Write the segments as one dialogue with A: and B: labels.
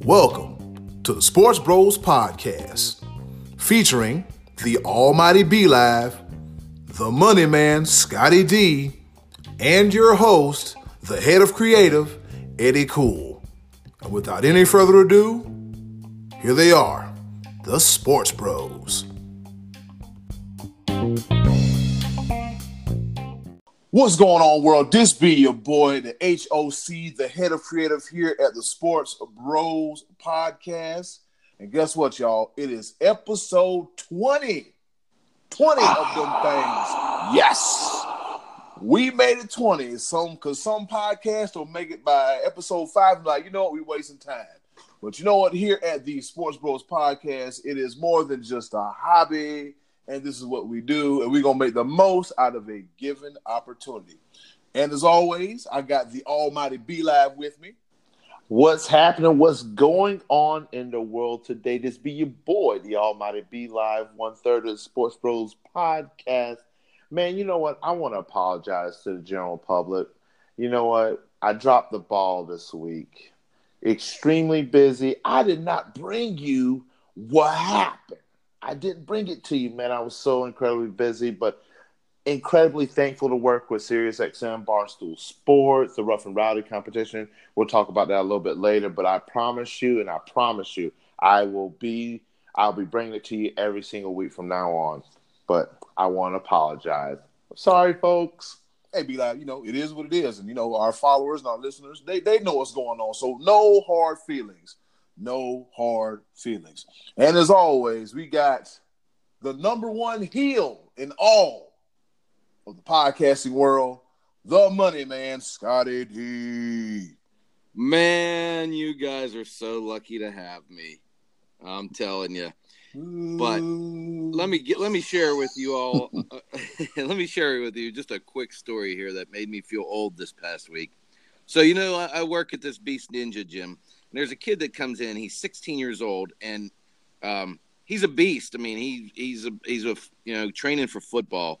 A: Welcome to the Sports Bros Podcast, featuring the Almighty B Live, the Money Man Scotty D, and your host, the head of creative, Eddie Cool. And without any further ado, here they are, the Sports Bros. What's going on, world? This be your boy, the HOC, the head of creative here at the Sports Bros podcast. And guess what, y'all? It is episode 20. 20 of them things. Yes. We made it 20. Some cause some podcasts will make it by episode five. Like, you know what, we wasting time. But you know what? Here at the Sports Bros podcast, it is more than just a hobby and this is what we do, and we're gonna make the most out of a given opportunity. And as always, I got the Almighty B Live with me.
B: What's happening? What's going on in the world today? This be your boy, the Almighty B Live, one third of the Sports Bros podcast. Man, you know what? I want to apologize to the general public. You know what? I dropped the ball this week. Extremely busy. I did not bring you what happened. I didn't bring it to you, man. I was so incredibly busy, but incredibly thankful to work with SiriusXM, Barstool Sports, the Rough and Rowdy competition. We'll talk about that a little bit later, but I promise you, and I promise you, I will be, I'll be bringing it to you every single week from now on. But I want to apologize. Sorry, folks.
A: Hey, be like, you know, it is what it is, and you know, our followers and our listeners, they they know what's going on. So no hard feelings no hard feelings. And as always, we got the number one heel in all of the podcasting world, the money man, Scotty D.
C: Man, you guys are so lucky to have me. I'm telling you. But let me get let me share with you all. uh, let me share with you just a quick story here that made me feel old this past week. So you know, I, I work at this Beast Ninja gym, and there's a kid that comes in. He's 16 years old, and um, he's a beast. I mean, he he's a he's a you know training for football.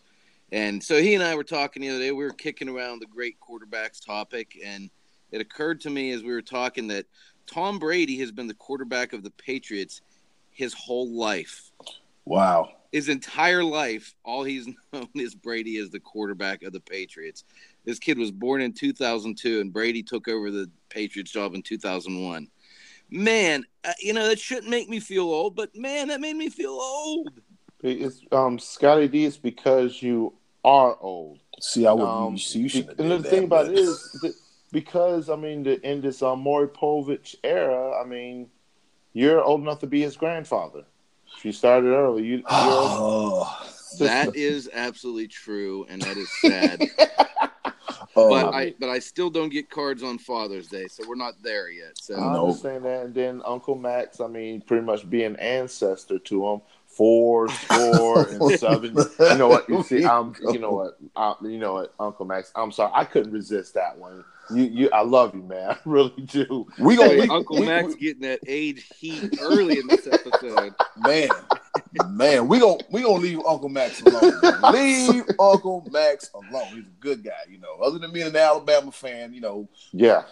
C: And so he and I were talking the other day. We were kicking around the great quarterbacks topic, and it occurred to me as we were talking that Tom Brady has been the quarterback of the Patriots his whole life.
A: Wow.
C: His entire life, all he's known is Brady as the quarterback of the Patriots. This kid was born in 2002, and Brady took over the Patriots job in 2001. Man, uh, you know that shouldn't make me feel old, but man, that made me feel old.
B: It's um Scotty D. It's because you are old.
A: See, I wouldn't. Um, see, you should.
B: And the thing about it is, because I mean, the, in this um, Maury Povich era, I mean, you're old enough to be his grandfather. She started early. You,
C: oh, that is absolutely true, and that is sad. Oh, but I but I still don't get cards on Father's Day, so we're not there yet. So
B: I understand that. And then Uncle Max, I mean, pretty much be an ancestor to him. Four, four, and seven. You know what? You see, I'm. You know what? I, you know what, Uncle Max. I'm sorry, I couldn't resist that one. You, you, I love you, man. I really do.
C: We gonna hey, Uncle we, Max we, getting that age heat early in this episode.
A: Man, man, we gonna we gonna leave Uncle Max alone. leave Uncle Max alone. He's a good guy, you know. Other than being an Alabama fan, you know.
B: Yeah.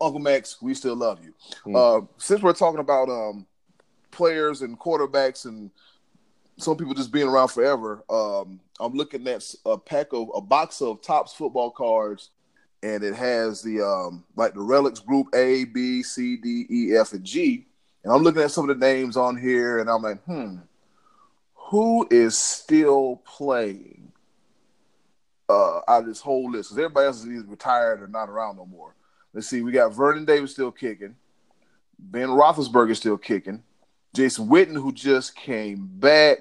A: Uncle Max, we still love you. Mm. Uh, since we're talking about um, players and quarterbacks and some people just being around forever, um, I'm looking at a pack of a box of Topps football cards, and it has the um, like the relics group A, B, C, D, E, F, and G. And I'm looking at some of the names on here, and I'm like, hmm, who is still playing uh, out of this whole list? Because everybody else is either retired or not around no more. Let's see. We got Vernon Davis still kicking. Ben Roethlisberger still kicking. Jason Witten, who just came back,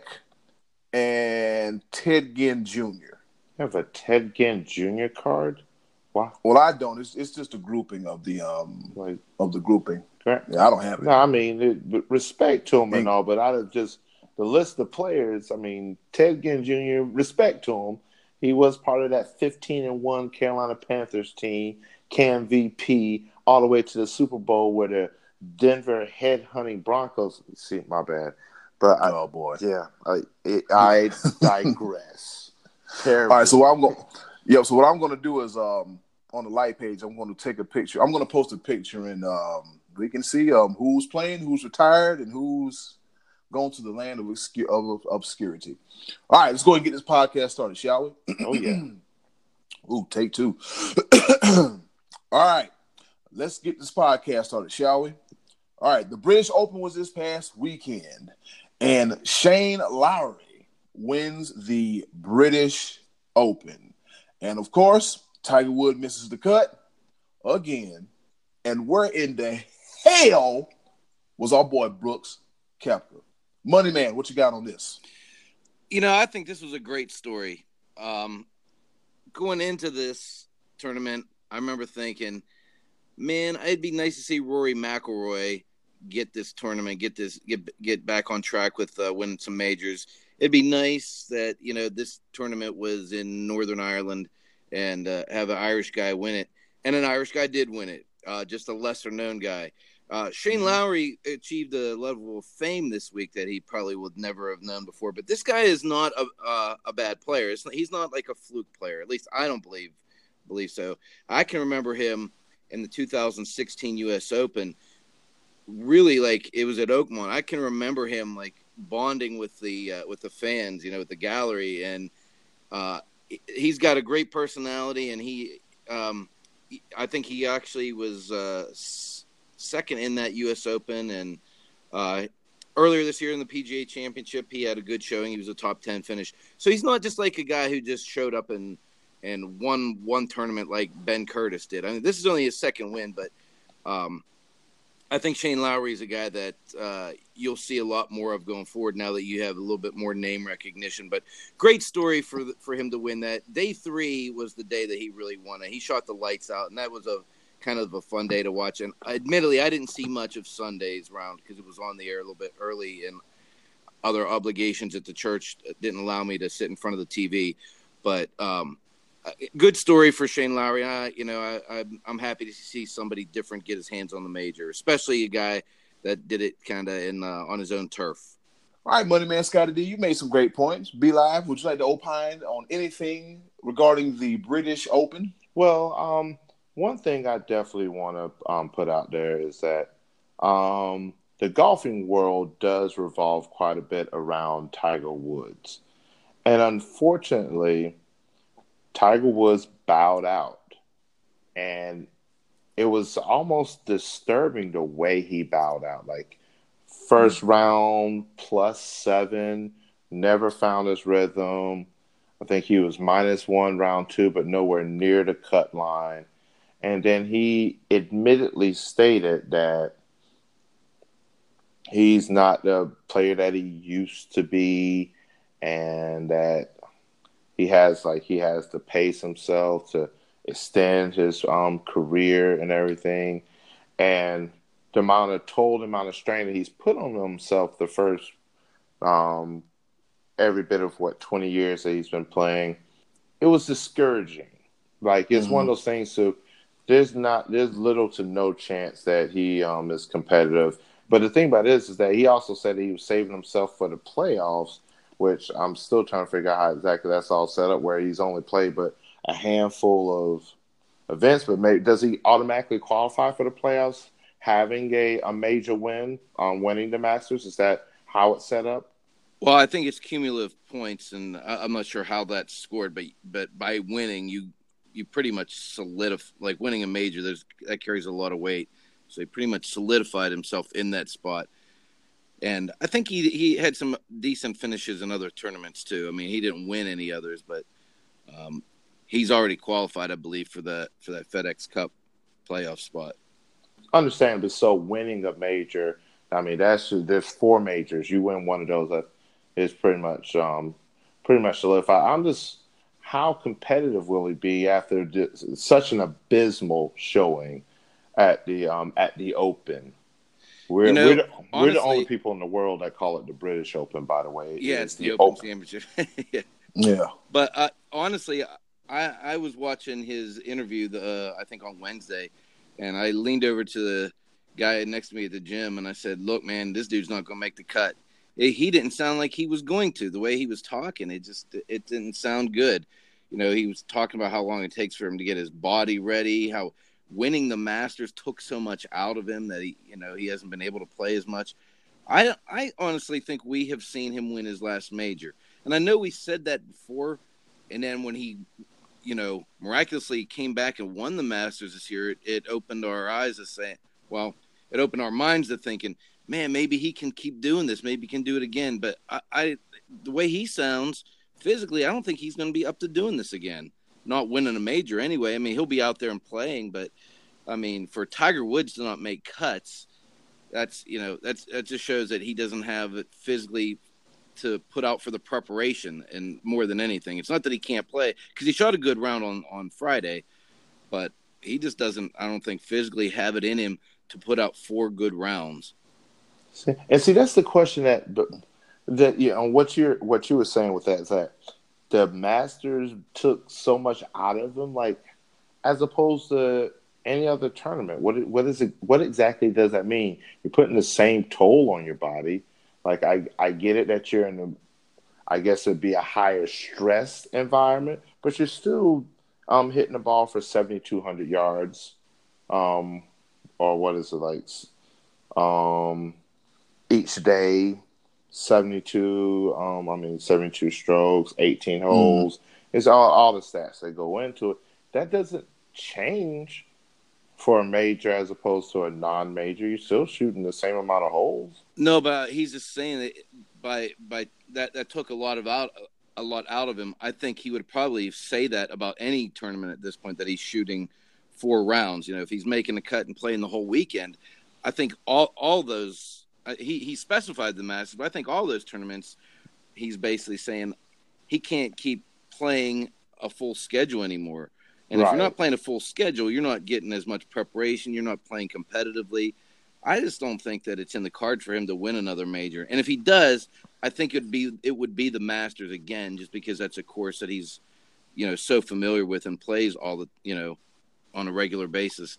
A: and Ted Ginn Jr. You
B: have a Ted Ginn Jr. card?
A: Wow. Well, I don't. It's it's just a grouping of the um like, of the grouping. Yeah, I don't have it.
B: No, I mean it, respect to him and all, but I just the list of players, I mean, Ted Ginn Jr., respect to him. He was part of that 15 and 1 Carolina Panthers team, Cam VP, all the way to the Super Bowl where the Denver head hunting Broncos. See, my bad. But
A: oh boy,
B: yeah, I, it, I digress.
A: All right, so I'm going, yeah. So what I'm going to do is, um, on the like page, I'm going to take a picture. I'm going to post a picture, and um, we can see um, who's playing, who's retired, and who's going to the land of, obscur- of obscurity. All right, let's go and get this podcast started, shall
B: we? Oh yeah.
A: Ooh, take two. All right, let's get this podcast started, shall we? All right, the British Open was this past weekend, and Shane Lowry wins the British Open. And of course, Tiger Wood misses the cut again. And where in the hell was our boy Brooks Koepka? Money man, what you got on this?
C: You know, I think this was a great story. Um, going into this tournament, I remember thinking, man, it'd be nice to see Rory McIlroy get this tournament, get this, get get back on track with uh, winning some majors. It'd be nice that you know this tournament was in Northern Ireland and uh, have an Irish guy win it, and an Irish guy did win it, uh, just a lesser known guy. Uh, Shane mm-hmm. Lowry achieved a level of fame this week that he probably would never have known before. But this guy is not a uh, a bad player. Not, he's not like a fluke player. At least I don't believe believe so. I can remember him in the 2016 U.S. Open. Really, like it was at Oakmont. I can remember him like bonding with the uh, with the fans, you know, with the gallery, and uh, he's got a great personality, and he, um, I think he actually was uh, second in that U.S. Open, and uh, earlier this year in the PGA Championship, he had a good showing. He was a top ten finish. So he's not just like a guy who just showed up and and won one tournament like Ben Curtis did. I mean, this is only his second win, but um, I think Shane Lowry is a guy that uh, you'll see a lot more of going forward now that you have a little bit more name recognition. But great story for for him to win that. Day three was the day that he really won it. He shot the lights out, and that was a kind of a fun day to watch. And admittedly, I didn't see much of Sunday's round because it was on the air a little bit early, and other obligations at the church didn't allow me to sit in front of the TV. But um, good story for Shane Lowry. I, you know, I, I'm happy to see somebody different get his hands on the major, especially a guy that did it kind of in uh, on his own turf.
A: All right, Money Man Scotty D, you made some great points. Be live. Would you like to opine on anything regarding the British Open?
B: Well, um, one thing I definitely want to um, put out there is that um, the golfing world does revolve quite a bit around Tiger Woods. And unfortunately, Tiger Woods bowed out. And it was almost disturbing the way he bowed out. Like, first hmm. round plus seven, never found his rhythm. I think he was minus one round two, but nowhere near the cut line. And then he admittedly stated that he's not the player that he used to be and that he has like he has to pace himself to extend his um, career and everything and the amount of toll amount of strain that he's put on himself the first um, every bit of what 20 years that he's been playing it was discouraging like it's mm-hmm. one of those things to there's not there's little to no chance that he um, is competitive. But the thing about this is that he also said that he was saving himself for the playoffs, which I'm still trying to figure out how exactly that's all set up. Where he's only played but a handful of events, but does he automatically qualify for the playoffs? Having a, a major win on winning the Masters is that how it's set up?
C: Well, I think it's cumulative points, and I'm not sure how that's scored, but but by winning, you you pretty much solidify like winning a major. There's that carries a lot of weight, so he pretty much solidified himself in that spot. And I think he he had some decent finishes in other tournaments too. I mean, he didn't win any others, but um, he's already qualified, I believe, for the for that FedEx Cup playoff spot.
B: Understandably, so winning a major. I mean, that's there's four majors. You win one of those, that is pretty much um, pretty much solidified. I'm just how competitive will he be after such an abysmal showing at the um, at the Open? We're, you know, we're, the, honestly, we're, the, only people in the world that call it the British Open, by the way.
C: Yeah, it's, the, the, Open, Open. Championship.
A: yeah. yeah.
C: But uh, honestly, I, I was watching his interview, the uh, I think on Wednesday, and I leaned over to the guy next to me at the gym and I said, "Look, man, this dude's not going to make the cut." It, he didn't sound like he was going to. The way he was talking, it just it didn't sound good You know, he was talking about how long it takes for him to get his body ready, how winning the Masters took so much out of him that he, you know, he hasn't been able to play as much. I, I honestly think we have seen him win his last major, and I know we said that before. And then when he, you know, miraculously came back and won the Masters this year, it, it opened our eyes to saying, well, it opened our minds to thinking, man, maybe he can keep doing this. Maybe he can do it again. But I, I the way he sounds physically, I don't think he's going to be up to doing this again. Not winning a major anyway. I mean, he'll be out there and playing, but I mean, for Tiger Woods to not make cuts, that's you know that's that just shows that he doesn't have it physically to put out for the preparation and more than anything. It's not that he can't play because he shot a good round on on Friday, but he just doesn't. I don't think physically have it in him to put out four good rounds.
B: And see, that's the question that that you know what you're what you were saying with that is that the Masters took so much out of him, like as opposed to any other tournament. What what is it? What exactly does that mean? You're putting the same toll on your body. Like I I get it that you're in a, I guess it'd be a higher stress environment, but you're still um hitting the ball for 7,200 yards, um, or what is it like, um, each day, 72. Um, I mean 72 strokes, 18 holes. Mm. It's all all the stats that go into it. That doesn't change for a major as opposed to a non-major. You're still shooting the same amount of holes.
C: No, but he's just saying that by by that that took a lot of out a lot out of him. I think he would probably say that about any tournament at this point that he's shooting four rounds. You know, if he's making a cut and playing the whole weekend, I think all all those Uh, he he specified the Masters, but I think all those tournaments he's basically saying he can't keep playing a full schedule anymore. And right. if you're not playing a full schedule, you're not getting as much preparation. You're not playing competitively. I just don't think that it's in the card for him to win another major. And if he does, I think it'd be it would be the Masters again, just because that's a course that he's, you know, so familiar with and plays all the you know, on a regular basis.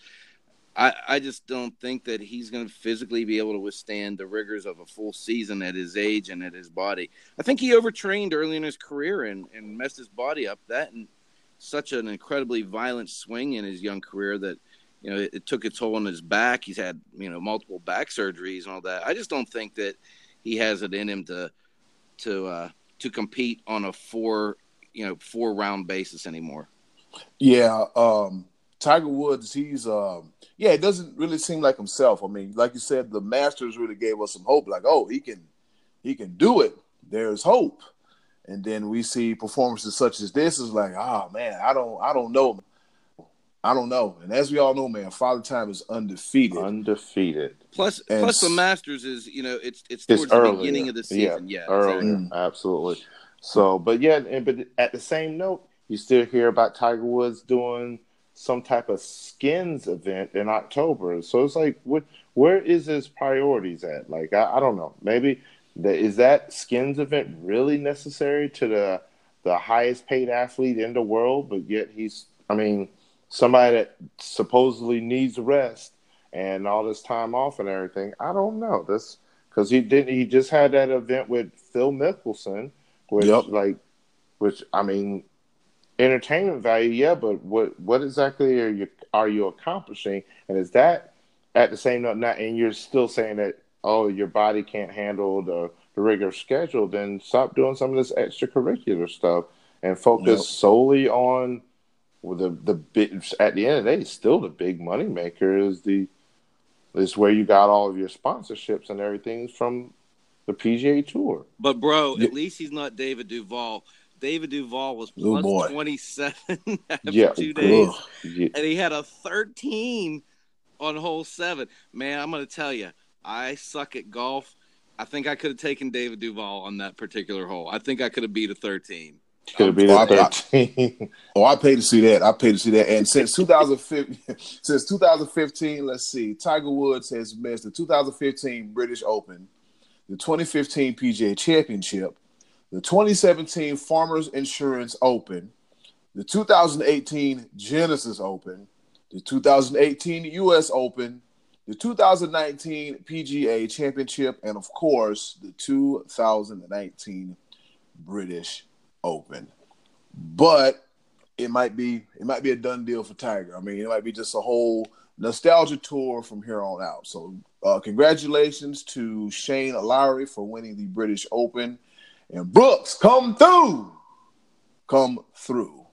C: I, I just don't think that he's going to physically be able to withstand the rigors of a full season at his age and at his body. I think he overtrained early in his career and, and messed his body up. That and such an incredibly violent swing in his young career that you know it, it, took its toll on his back. He's had you know multiple back surgeries and all that. I just don't think that he has it in him to to uh, to compete on a four you know four round basis anymore.
A: Yeah, um, Tiger Woods, he's um, yeah, it doesn't really seem like himself. I mean, like you said, the Masters really gave us some hope. Like, oh, he can he can do it. There's hope and then we see performances such as this is like, oh man, I don't, I don't know, I don't know. And as we all know, man, Father Time is undefeated,
B: undefeated.
C: Plus, and plus the Masters is, you know, it's it's towards it's the beginning of the season, yeah, yeah
B: earlier, exactly. absolutely. So, but yeah, and but at the same note, you still hear about Tiger Woods doing some type of skins event in October. So it's like, what, where is his priorities at? Like, I, I don't know. Maybe is that skins event really necessary to the the highest paid athlete in the world? But yet he's, I mean, somebody that supposedly needs rest and all this time off and everything. I don't know this because he didn't. He just had that event with Phil Mickelson, which yep. like, which I mean, entertainment value, yeah. But what what exactly are you are you accomplishing? And is that at the same note? Not and you're still saying that oh, your body can't handle the, the regular schedule, then stop doing some of this extracurricular stuff and focus yep. solely on well, the the big. At the end of the day, still the big money maker is the is where you got all of your sponsorships and everything from the PGA Tour.
C: But bro, at least he's not David Duval. David Duval was plus twenty seven after yeah. two days, yeah. and he had a thirteen on hole seven. Man, I'm gonna tell you, I suck at golf. I think I could have taken David Duval on that particular hole. I think I could have beat a 13.
B: Could have beat a 13.
A: oh, I paid to see that. I paid to see that. And since 2015, since 2015, let's see, Tiger Woods has missed the 2015 British Open, the 2015 PGA Championship, the 2017 Farmers Insurance Open, the 2018 Genesis Open, the 2018 U.S. Open, the 2019 PGA Championship, and of course, the 2019 British Open. But it might be it might be a done deal for Tiger. I mean, it might be just a whole nostalgia tour from here on out. So, uh, congratulations to Shane Lowry for winning the British Open, and Brooks, come through, come through.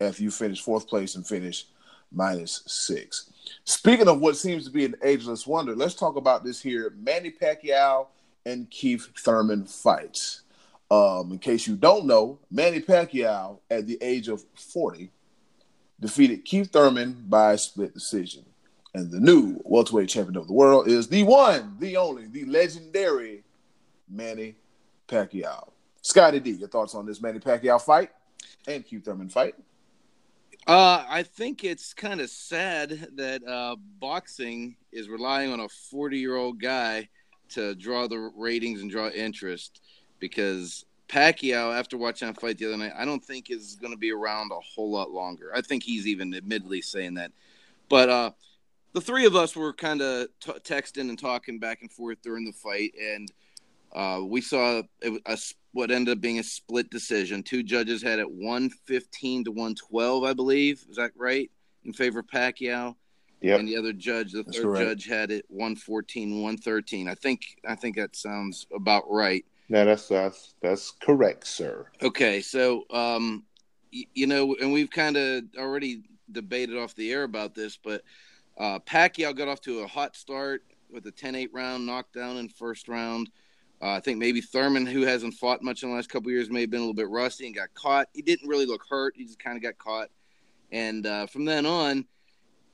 A: After you finish fourth place and finish minus six. Speaking of what seems to be an ageless wonder, let's talk about this here Manny Pacquiao and Keith Thurman fights. Um, in case you don't know, Manny Pacquiao, at the age of 40, defeated Keith Thurman by split decision. And the new welterweight champion of the world is the one, the only, the legendary Manny Pacquiao. Scotty D, your thoughts on this Manny Pacquiao fight and Keith Thurman fight?
C: Uh, I think it's kind of sad that uh, boxing is relying on a 40 year old guy to draw the ratings and draw interest because Pacquiao, after watching that fight the other night, I don't think is going to be around a whole lot longer. I think he's even admittedly saying that. But uh, the three of us were kind of t- texting and talking back and forth during the fight, and uh, we saw a, a, what ended up being a split decision. Two judges had it 115 to 112, I believe. Is that right? In favor of Pacquiao.
B: Yep.
C: And the other judge, the
A: That's
C: third
A: correct.
C: judge, had it 114, 113. I think I think that sounds about right.
B: No, that's that's that's correct, sir.
C: Okay, so um, y- you know, and we've kind of already debated off the air about this, but uh, Pacquiao got off to a hot start with a 10-8 round knockdown in first round. Uh, I think maybe Thurman, who hasn't fought much in the last couple years, may have been a little bit rusty and got caught. He didn't really look hurt; he just kind of got caught. And uh, from then on,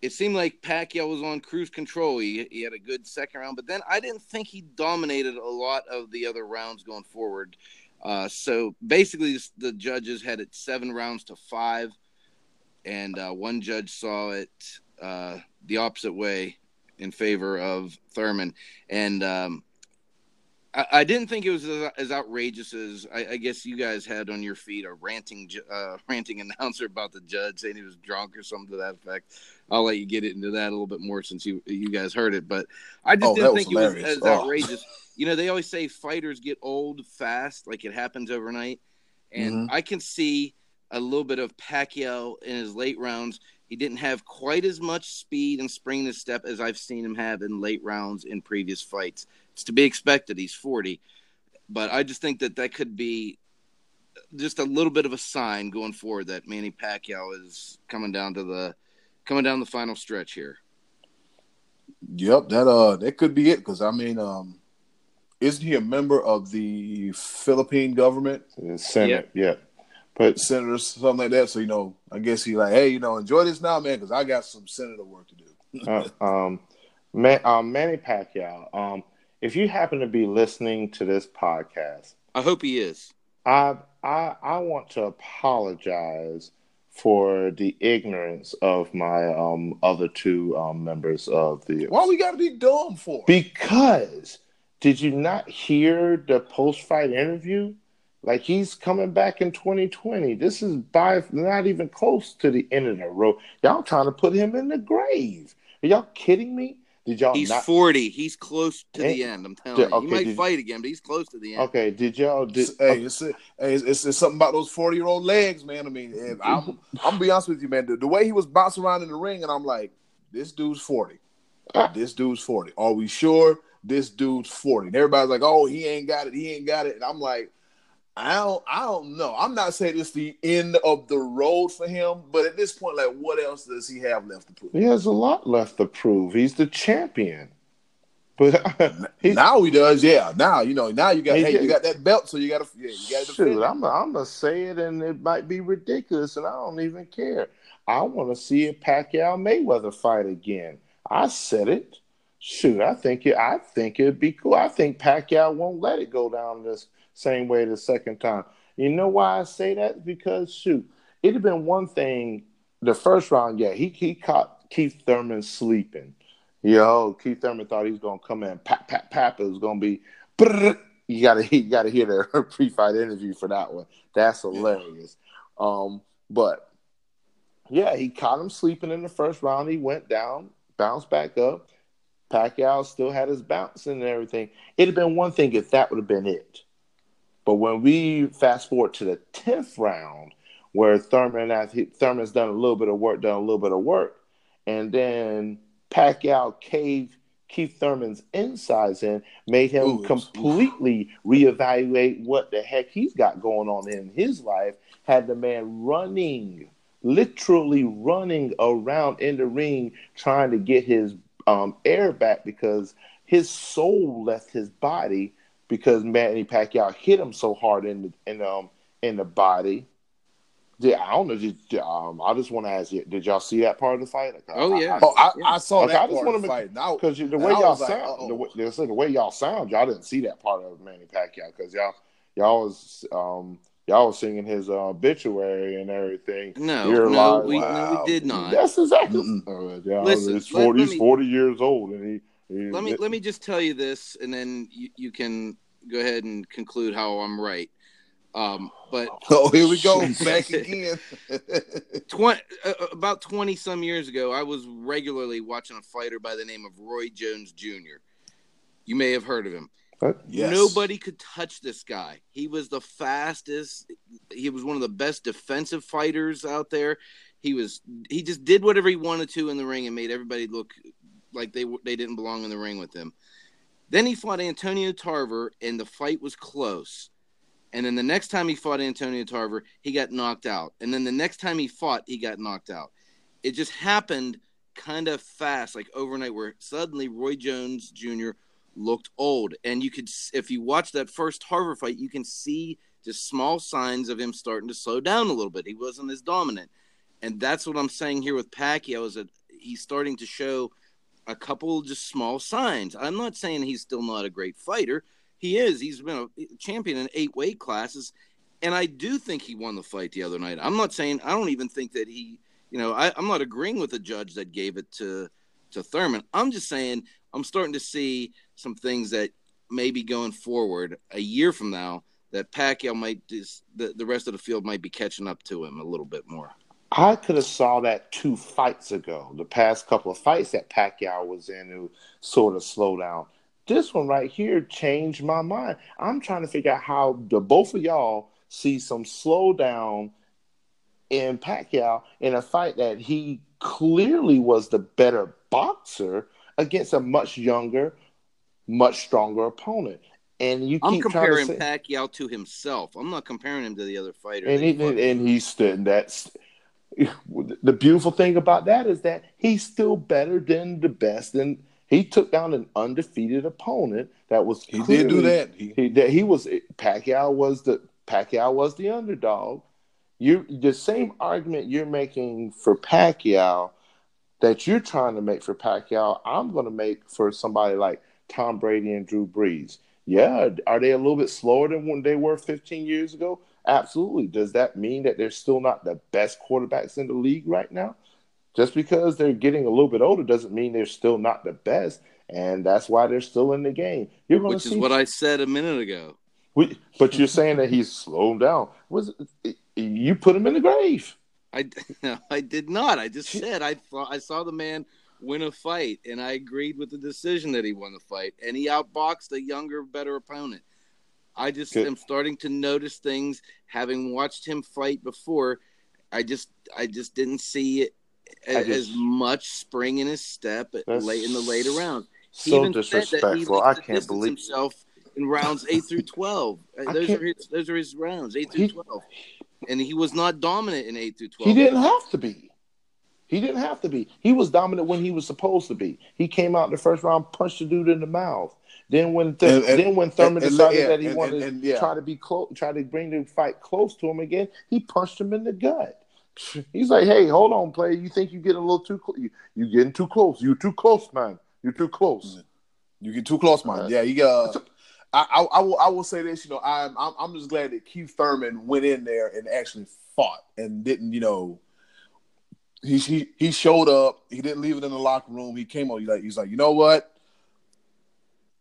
C: it seemed like Pacquiao was on cruise control. He, he had a good second round, but then I didn't think he dominated a lot of the other rounds going forward. Uh, so basically, the judges had it seven rounds to five, and uh, one judge saw it uh, the opposite way in favor of Thurman. And um, I, I didn't think it was as, as outrageous as I, I guess you guys had on your feed a ranting uh, ranting announcer about the judge saying he was drunk or something to that effect. I'll let you get into that a little bit more since you you guys heard it, but I just
A: Oh,
C: didn't think it was as
A: Oh.
C: outrageous. You know, they always say fighters get old fast, like it happens overnight, and
A: Mhm.
C: I can see a little bit of Pacquiao in his late rounds. He didn't have quite as much speed and spring in his step as I've seen him have in late rounds in previous fights. It's to be expected. He's 40. But I just think that that could be just a little bit of a sign going forward that Manny Pacquiao is coming down to the coming down the final stretch here.
A: Yep, that uh that could be it because I mean, um, isn't he a member of the Philippine government,
B: The Senate, yeah. But
A: senator, something like that? So you know, I guess he like, hey, you know, enjoy this now, man, because I got some senator work to do.
B: uh, um, Man, um, Manny Pacquiao. Um, if you happen to be listening to this podcast,
C: I hope he is.
B: I I I want to apologize for the ignorance of my um other two um members of the
A: Why we got to be dumb for?
B: because did you not hear the post fight interview? Like he's coming back in 2020. This is by not even close to the end of the road. Y'all trying to put him in the grave. Are y'all kidding me? Did y'all
C: He's
B: not
C: 40. He's close to
B: Eh,
C: the end. I'm telling
B: did-
C: you. he might
B: did-
C: fight again, but he's close to the end.
B: Okay, did y'all did
A: hey, it's, hey, it's, it's, it's something about those forty year old legs, man. I mean, I'm, I'm gonna be honest with you, man. The, the way he was bouncing around in the ring, and I'm like, this dude's forty. This dude's forty. Are we sure this dude's forty? And everybody's like, oh, he ain't got it. He ain't got it. And I'm like, I don't, I don't know. I'm not saying it's the end of the road for him, but at this point, like, what else does he have left to prove?
B: he has a lot left to prove. He's the champion. But
A: now he does, yeah. Now you know. Now you got,
B: He
A: hey,
B: did.
A: you got that belt, so you got to, yeah, you got to.
B: Shoot,
A: it.
B: I'm I'm gonna say it, and it might be ridiculous, and I don't even care. I want to see a Pacquiao Mayweather fight again. I said it. Shoot, I think it. I think it'd be cool. I think Pacquiao won't let it go down this same way the second time. You know why I say that? Because shoot, it'd have been one thing. The first round, yeah, he he caught Keith Thurman sleeping. Yo, Keith Thurman thought he was gonna come in, pap pap pap. It was gonna be. brrr. You gotta you gotta hear the pre-fight interview for that one. That's hilarious. Um, but yeah, he caught him sleeping in the first round. He went down, bounced back up. Pacquiao still had his bouncing and everything. It'd have been one thing if that would have been it. But when we fast forward to the tenth round, where Thurman as he, Thurman's done a little bit of work, done a little bit of work, and then Pacquiao caved Keith Thurman's insides in, made him Ooh, completely reevaluate what the heck he's got going on in his life. Had the man running, literally running around in the ring, trying to get his um, air back because his soul left his body because Manny Pacquiao hit him so hard in the in um in the body yeah, I don't know. Did, um, I just want to ask you: Did y'all see that part of the fight? Like,
C: oh yeah,
A: I, oh, I, I saw okay, that I just part of the fight.
B: Because the way y'all sound, like, the, way, the way y'all sound, y'all didn't see that part of Manny Pacquiao because y'all y'all was um y'all was singing his uh, obituary and everything.
C: No, no, live. we, wow. no, we did not.
B: That's exactly. Uh, yeah, Listen, he's forty. He's forty years old, and he. He
C: let me let me just tell you this, and then you, you can go ahead and conclude how I'm right. Um, but
A: oh, here we go back again.
C: 20, uh, uh, about twenty some years ago, I was regularly watching a fighter by the name of Roy Jones Jr. You may have heard of him. Yes. Nobody could touch this guy. He was the fastest. He was one of the best defensive fighters out there. He was. He just did whatever he wanted to in the ring and made everybody look like they they didn't belong in the ring with him. Then he fought Antonio Tarver, and the fight was close and then the next time he fought Antonio Tarver, he got knocked out. And then the next time he fought, he got knocked out. It just happened kind of fast, like overnight, where suddenly Roy Jones Jr. looked old. And you could, if you watch that first Tarver fight, you can see just small signs of him starting to slow down a little bit. He wasn't as dominant. And that's what I'm saying here with Pacquiao is that he's starting to show a couple just small signs. I'm not saying he's still not a great fighter he is. He's been a champion in eight weight classes, and I do think he won the fight the other night. I'm not saying I don't even think that he. You know, I, I'm not agreeing with the judge that gave it to to Thurman. I'm just saying I'm starting to see some things that maybe going forward a year from now that Pacquiao might just the, the rest of the field might be catching up to him a little bit more.
B: I could have saw that two fights ago. The past couple of fights that Pacquiao was in, who sort of slow down this one right here changed my mind. I'm trying to figure out how the both of y'all see some slowdown in Pacquiao in a fight that he clearly was the better boxer against a much younger, much stronger opponent. And you
C: I'm comparing
B: say,
C: Pacquiao to himself. I'm not comparing him to the other fighter.
B: And he, and, and he stood. That's the beautiful thing about that is that he's still better than the best and he took down an undefeated opponent that was.
A: He did do that.
B: He, he, that he was Pacquiao was the Pacquiao was the underdog. You the same argument you're making for Pacquiao that you're trying to make for Pacquiao, I'm going to make for somebody like Tom Brady and Drew Brees. Yeah, are they a little bit slower than when they were 15 years ago? Absolutely. Does that mean that they're still not the best quarterbacks in the league right now? Just because they're getting a little bit older doesn't mean they're still not the best, and that's why they're still in the game.
C: You're going Which is what I said a minute ago.
B: We, but you're saying that he's slowed down. Was you put him in the grave?
C: I no, I did not. I just said I thought I saw the man win a fight, and I agreed with the decision that he won the fight, and he outboxed a younger, better opponent. I just Good. am starting to notice things, having watched him fight before. I just I just didn't see it as, just, as much spring in his step late in the later rounds.
B: He so disrespectful. I can't believe
C: himself in rounds eight through twelve. Uh, those are his those are his rounds eight through he, twelve, and he was not dominant in eight through twelve.
B: He didn't have to be. He didn't have to be. He was dominant when he was supposed to be. He came out in the first round, punched the dude in the mouth. Then when Th- and, and, then when Thurman and, decided that he wanted to yeah. try to be close, try to bring the fight close to him again, he punched him in the gut. He's like, hey, hold on, player. You think you get a little too close? You, you getting too close. You're too close, man. You're too close.
A: You get too close, man. Yeah, you got. Uh, I, I, I, will I will say this. You know, I'm, I'm I'm just glad that Keith Thurman went in there and actually fought and didn't. You know, he he he showed up. He didn't leave it in the locker room. He came on. He's like he's like, you know what?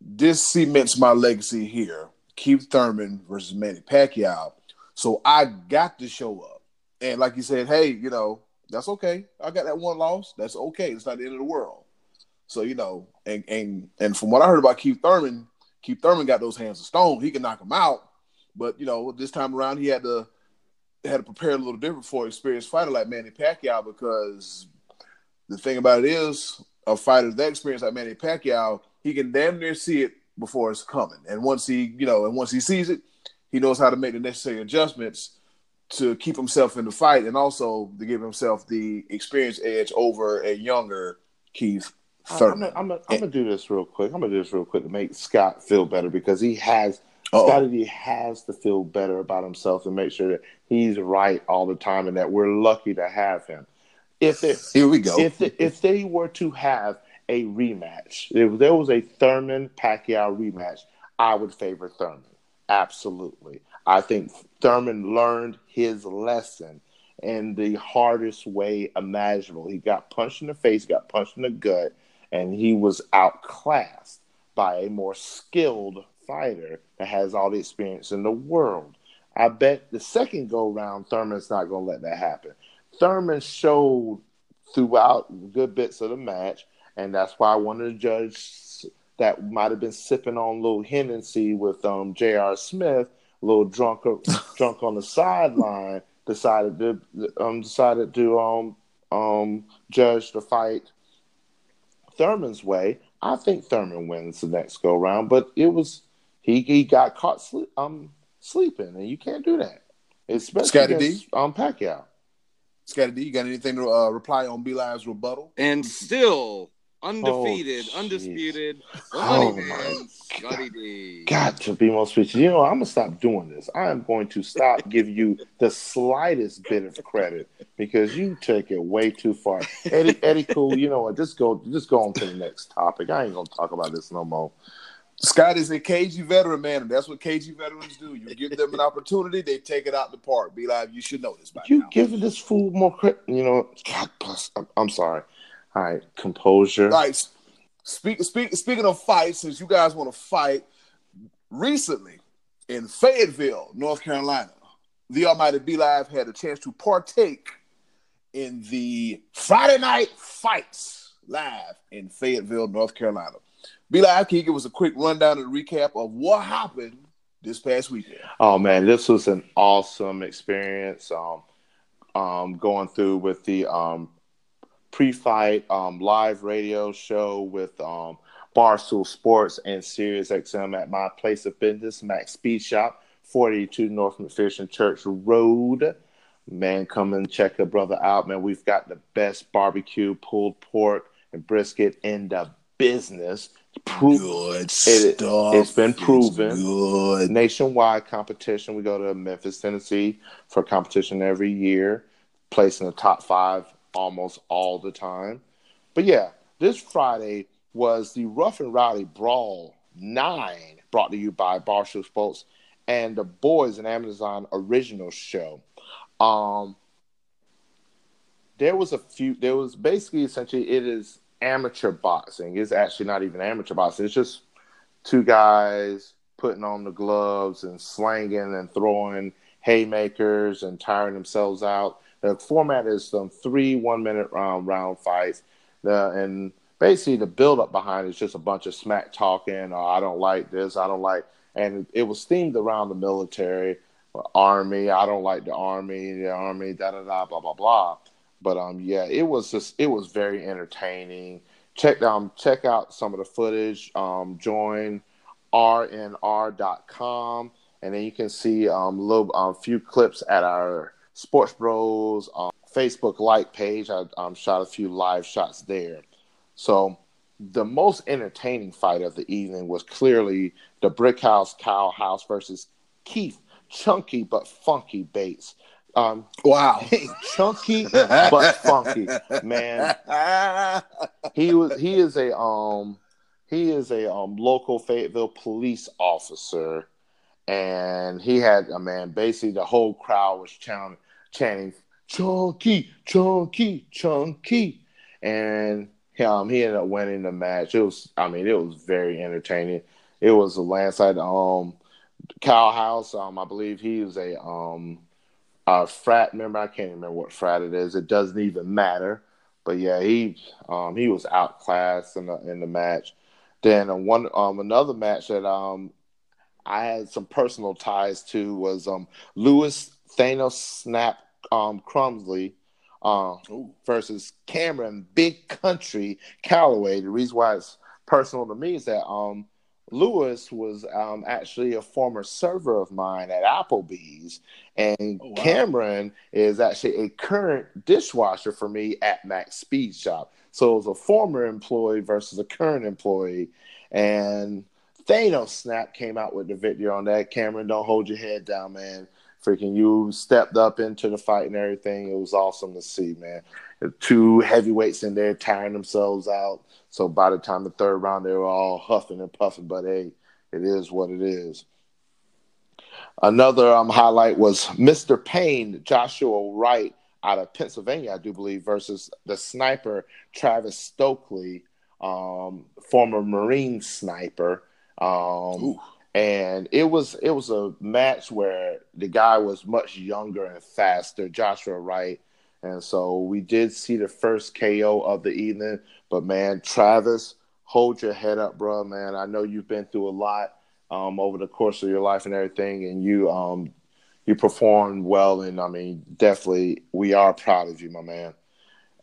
A: This cements my legacy here. Keith Thurman versus Manny Pacquiao. So I got to show up. And like you said, hey, you know, that's okay. I got that one loss. That's okay. It's not the end of the world. So, you know, and and and from what I heard about Keith Thurman, Keith Thurman got those hands of stone. He can knock him out. But, you know, this time around he had to had to prepare a little different for an experienced fighter like Manny Pacquiao because the thing about it is a fighter that experience like Manny Pacquiao, he can damn near see it before it's coming. And once he, you know, and once he sees it, he knows how to make the necessary adjustments to keep himself in the fight and also to give himself the experience edge over a younger Keith uh, Thurman.
B: I'm gonna, I'm gonna do this real quick. I'm gonna do this real quick to make Scott feel better because he has. Scotty D has to feel better about himself and make sure that he's right all the time and that we're lucky to have him. If it,
A: here we go.
B: If the, if they were to have a rematch, if there was a Thurman Pacquiao rematch, I would favor Thurman. Absolutely. I think Thurman learned his lesson in the hardest way imaginable. He got punched in the face, got punched in the gut, and he was outclassed by a more skilled fighter that has all the experience in the world. I bet the second go round, Thurman's not going to let that happen. Thurman showed throughout good bits of the match, and that's why one of the judges that might have been sipping on little Hennessy with um, J.R. Smith, a little drunk, drunk on the sideline, decided to um, decided to um, um, judge the fight Thurman's way. I think Thurman wins the next go round, but it was he he got caught sleep, um sleeping, and you can't do that, especially Scotty against D. um Pacquiao.
A: Scotty D, you got anything to uh, reply on B Live's rebuttal?
C: And still undefeated, oh, undisputed. Oh
B: my God. D. Got to be more speechless. You know, I'm gonna stop doing this. I am going to stop giving you the slightest bit of credit because you take it way too far. Eddie, Eddie, cool. You know what? Just go, just go on to the next topic. I ain't gonna talk about this no more.
A: Scott is a KG veteran, man, and that's what KG veterans do. You give them an opportunity, they take it out the park. Be like, you should know this by
B: you
A: now.
B: giving this fool more credit. You know, God bless. I'm, I'm sorry. All right, composure.
A: All right. Speak, speak, speaking of fights, since you guys want to fight, recently in Fayetteville, North Carolina, the Almighty B Live had a chance to partake in the Friday night fights live in Fayetteville, North Carolina. B Live, can you give us a quick rundown and recap of what happened this past weekend?
B: Oh man, this was an awesome experience. Um, um, going through with the um pre-fight um, live radio show with um, Barstool Sports and Sirius XM at my place of business, Mac's Speed Shop, 42 North McPherson Church Road. Man, come and check a brother out, man. We've got the best barbecue, pulled pork, and brisket in the business.
A: Pro- good it, stuff.
B: It's been proven. Good. Nationwide competition. We go to Memphis, Tennessee for competition every year, placing the top five almost all the time. But yeah, this Friday was the Rough and Rowdy Brawl 9 brought to you by Barstool Sports and the Boys and Amazon original show. Um, there was a few, there was basically essentially, it is amateur boxing. It's actually not even amateur boxing. It's just two guys putting on the gloves and slanging and throwing haymakers and tiring themselves out the format is um, three one minute round round fights, the, and basically the build up behind it is just a bunch of smack talking. Or oh, I don't like this. I don't like, and it was themed around the military, army. I don't like the army. The army. Da da da. Blah blah blah. But um, yeah, it was just it was very entertaining. Check um check out some of the footage. Um, join rnr.com and then you can see um, a little um, few clips at our Sports Bros um, Facebook like page. I um, shot a few live shots there. So the most entertaining fight of the evening was clearly the Brick House Cow House versus Keith Chunky but Funky Bates. Um,
A: wow,
B: chunky but funky, man. He was. He is a um. He is a um local Fayetteville police officer, and he had a man. Basically, the whole crowd was chanting, chanting Chunky, Chunky, Chunky, and um, he ended up winning the match. It was, I mean, it was very entertaining. It was a landslide. Um, Kyle House, um, I believe he was a um a frat member. I can't remember what frat it is. It doesn't even matter. But yeah, he um he was outclassed in the in the match. Then uh, one um another match that um I had some personal ties to was um Lewis Thanos Snap um, Crumsley uh, versus Cameron Big Country Calloway. The reason why it's personal to me is that um, Lewis was um, actually a former server of mine at Applebee's, and oh, wow. Cameron is actually a current dishwasher for me at Mac's Speed Shop. So it was a former employee versus a current employee, and Thanos Snap came out with the victory on that. Cameron, don't hold your head down, man. Freaking, you stepped up into the fight and everything. It was awesome to see, man. Two heavyweights in there tiring themselves out. So by the time the third round, they were all huffing and puffing. But hey, it is what it is. Another um, highlight was Mr. Payne, Joshua Wright out of Pennsylvania, I do believe, versus the sniper Travis Stokely, um, former Marine sniper. Um, and it was it was a match where the guy was much younger and faster, Joshua Wright, and so we did see the first KO of the evening. But man, Travis, hold your head up, bro, man. I know you've been through a lot um, over the course of your life and everything, and you um, you performed well. And I mean, definitely, we are proud of you, my man.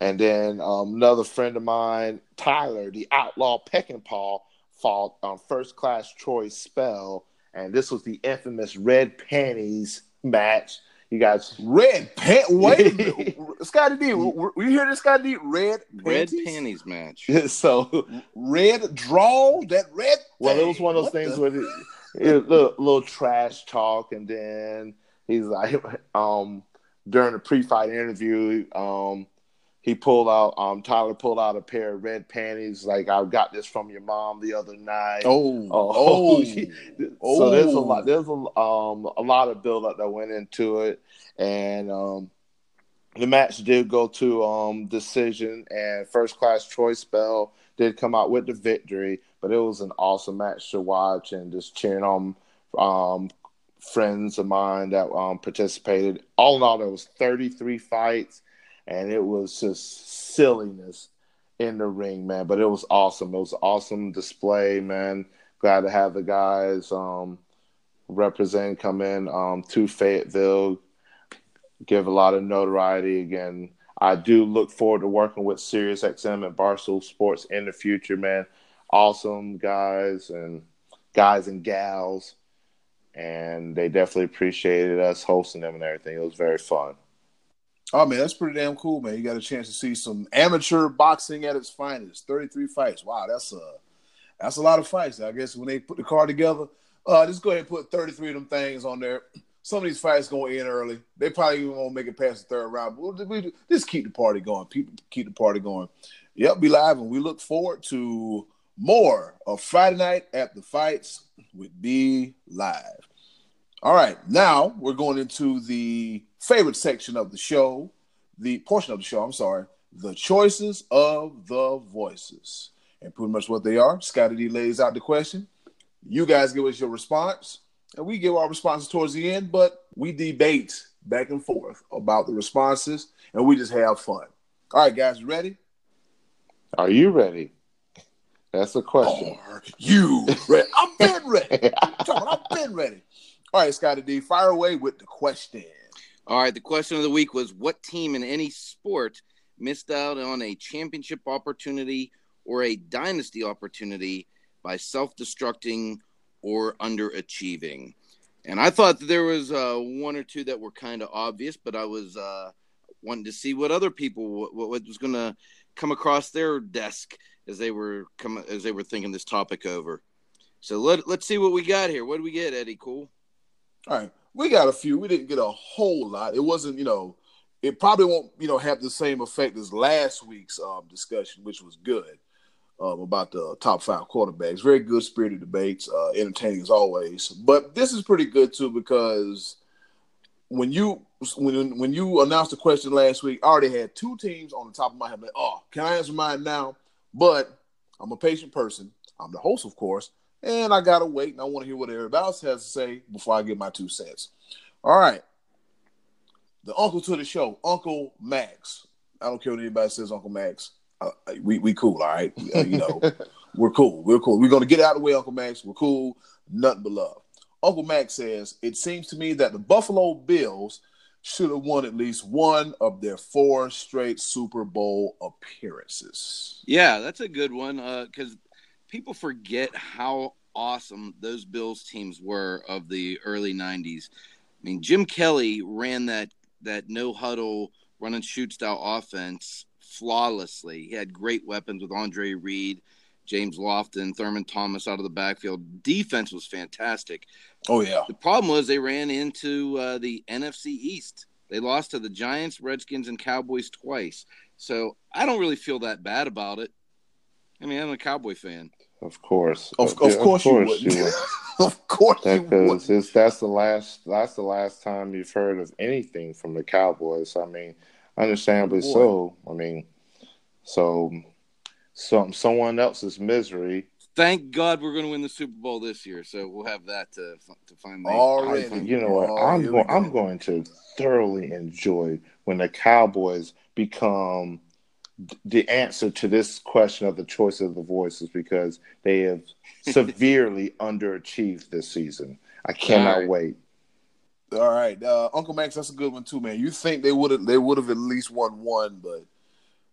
B: And then um, another friend of mine, Tyler, the Outlaw Peckinpah, fought um, first class Troy Spell, and this was the infamous red panties match you guys,
A: red pant. Wait, Scotty D, we hear this, Scotty D? Red
C: red panties match.
B: so
A: red draw that red.
B: Well, it was one of those what things the... where it, it little, little trash talk, and then he's like, um, during the pre-fight interview, um, he pulled out um Tyler pulled out a pair of red panties like I got this from your mom the other night.
A: Oh, oh,
B: oh. so there's a lot there's a um a lot of build up that went into it, and um the match did go to um decision, and first class Troy Spell did come out with the victory, but it was an awesome match to watch and just cheering on um friends of mine that um participated. All in all, there was 33 fights and it was just silliness in the ring, man. But it was awesome. It was awesome display, man. Glad to have the guys um, represent, come in um, to Fayetteville, give a lot of notoriety again. I do look forward to working with SiriusXM and Barstool Sports in the future, man. Awesome guys and guys and gals, and they definitely appreciated us hosting them and everything. It was very fun.
A: Oh man, that's pretty damn cool, man. You got a chance to see some amateur boxing at its finest. Thirty-three fights. Wow, that's a that's a lot of fights. I guess when they put the card together, uh, just go ahead and put thirty-three of them things on there. Some of these fights going end early. They probably even won't make it past the third round. But we just keep the party going. People keep the party going. Yep, be live, and we look forward to more of Friday night at the fights with Be Live. All right, now we're going into the favorite section of the show, the portion of the show, I'm sorry, the choices of the voices. And pretty much what they are. Scotty D lays out the question. You guys give us your response, and we give our responses towards the end, but we debate back and forth about the responses, and we just have fun. All right, guys, ready?
B: Are you ready? That's the question.
A: Are you ready? I've been ready. I've been ready. All right, Scotty D, fire away with the question.
C: All right, the question of the week was what team in any sport missed out on a championship opportunity or a dynasty opportunity by self-destructing or underachieving? And I thought there was uh, one or two that were kind of obvious, but I was uh, wanting to see what other people what, what was going to come across their desk as they were come as they were thinking this topic over. So let let's see what we got here. What do we get, Eddie? Cool.
A: All right we got a few. We didn't get a whole lot. It wasn't, you know, it probably won't, you know, have the same effect as last week's um, discussion, which was good um, about the top five quarterbacks. Very good spirited debates, uh, entertaining as always. But this is pretty good too because when you when when you announced the question last week, I already had two teams on the top of my head. Like, oh, can I answer mine now? But I'm a patient person. I'm the host, of course and I gotta wait and I want to hear what everybody else has to say before I get my two cents. All right. The uncle to the show, Uncle Max. I don't care what anybody says, Uncle Max. Uh, we we cool, all right. Uh, you know, we're cool. We're cool. We're gonna get out of the way, Uncle Max. We're cool. Nothing but love. Uncle Max says, "It seems to me that the Buffalo Bills should have won at least one of their four straight Super Bowl appearances.
C: Yeah, that's a good one because uh, people forget how awesome those Bills teams were of the early '90s. I mean, Jim Kelly ran that that no huddle run and shoot style offense flawlessly. He had great weapons with Andre Reed, James Lofton, Thurman Thomas out of the backfield. Defense was fantastic.
A: Oh yeah.
C: The problem was they ran into uh, the NFC East. They lost to the Giants, Redskins, and Cowboys twice. So I don't really feel that bad about it. I mean, I'm a Cowboy fan.
B: Of course,
A: of, of, of course, course, you would. Of course,
B: because it's that's the last that's the last time you've heard of anything from the Cowboys. I mean, understandably Boy. so. I mean, so some someone else's misery.
C: Thank God we're going to win the Super Bowl this year, so we'll have that to to find.
A: Already,
B: I, you know what? Oh, I'm going. I'm going to thoroughly enjoy when the Cowboys become the answer to this question of the choice of the voices because they have severely underachieved this season. I cannot right. wait.
A: All right, uh, Uncle Max, that's a good one too, man. You think they would have they would have at least won one, but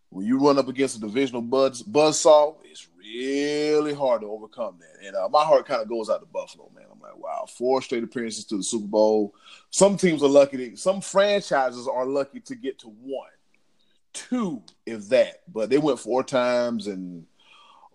A: when you run up against a divisional buzz buzzsaw, it's really hard to overcome that. And uh, my heart kind of goes out to Buffalo, man. I'm like, wow, four straight appearances to the Super Bowl. Some teams are lucky. To, some franchises are lucky to get to one two, if that. But they went four times and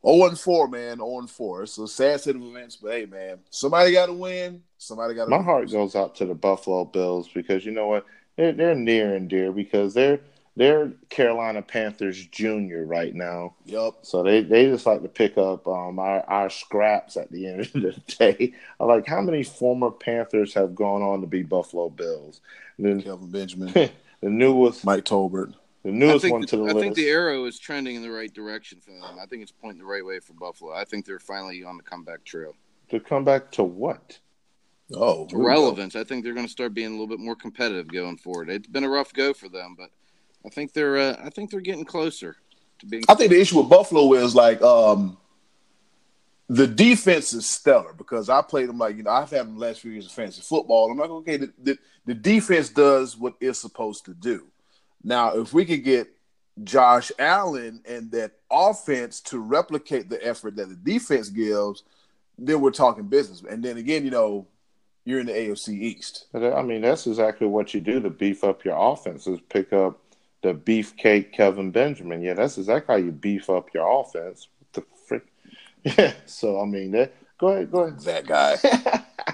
A: 0 and 4, man. 0 and 4. It's a sad set of events, but hey, man, somebody got to win. Somebody got to.
B: My
A: win.
B: heart goes out to the Buffalo Bills because you know what? They're, they're near and dear because they're they're Carolina Panthers Junior right now.
A: Yep.
B: So they, they just like to pick up um, our, our scraps at the end of the day. Like how many former Panthers have gone on to be Buffalo Bills.
A: And then Kelvin Benjamin,
B: the newest
A: Mike Tolbert.
B: The newest one
C: the,
B: to the
C: I
B: list.
C: I think the arrow is trending in the right direction for them. I think it's pointing the right way for Buffalo. I think they're finally on the comeback trail.
B: To come back to what?
A: Oh,
C: relevance. I think they're going to start being a little bit more competitive going forward. It's been a rough go for them, but I think they're uh, I think they're getting closer to being.
A: I think the issue with Buffalo is like um, the defense is stellar because I played them like you know I've had them the last few years of fantasy football. I'm like okay, the, the, the defense does what it's supposed to do. Now, if we could get Josh Allen and that offense to replicate the effort that the defense gives, then we're talking business. And then again, you know, you're in the AFC East.
B: Uh, I mean, that's exactly what you do to beef up your offense is pick up the beefcake Kelvin Benjamin. Yeah, that's exactly how you beef up your offense. What the frick? Yeah. So I mean, that go ahead, go ahead.
A: That guy.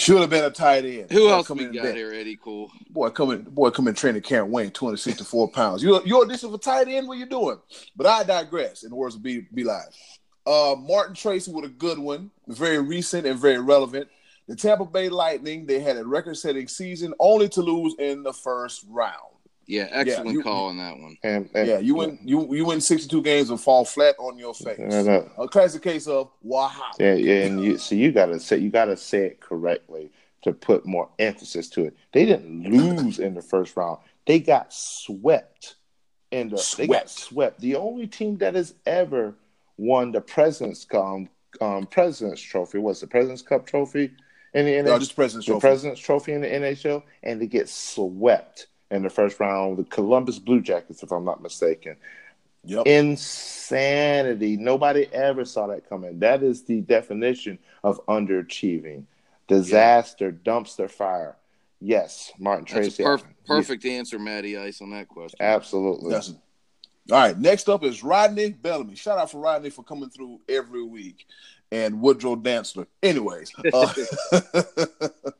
A: Should have been a tight end.
C: Who boy, else we got here, Eddie? Cool.
A: Boy, come in, boy, come in training camp weighing 264 pounds. You you audition for tight end? What you doing? But I digress. In the words of B B Live. Uh, Martin Tracy with a good one, very recent and very relevant. The Tampa Bay Lightning, they had a record-setting season, only to lose in the first round.
C: Yeah, excellent yeah, you, call on that one.
B: And, and,
A: yeah, you win you you win sixty two games and fall flat on your face. A classic case of wow.
B: Yeah, yeah, and you so you gotta say you gotta say it correctly to put more emphasis to it. They didn't lose in the first round. They got swept in the swept. they got swept. The only team that has ever won the President's um, um President's Trophy was the President's Cup trophy in the NHL. No,
A: just President's
B: the
A: Trophy.
B: President's Trophy in the NHL, and they get swept in the first round, the Columbus Blue Jackets, if I'm not mistaken.
A: Yep.
B: Insanity. Nobody ever saw that coming. That is the definition of underachieving. Disaster, yeah. dumpster fire. Yes, Martin That's Tracy.
C: Perf- perfect yeah. answer, Matty Ice, on that question.
B: Absolutely.
A: Yes. All right, next up is Rodney Bellamy. Shout out for Rodney for coming through every week and Woodrow Dantzler. Anyways, uh,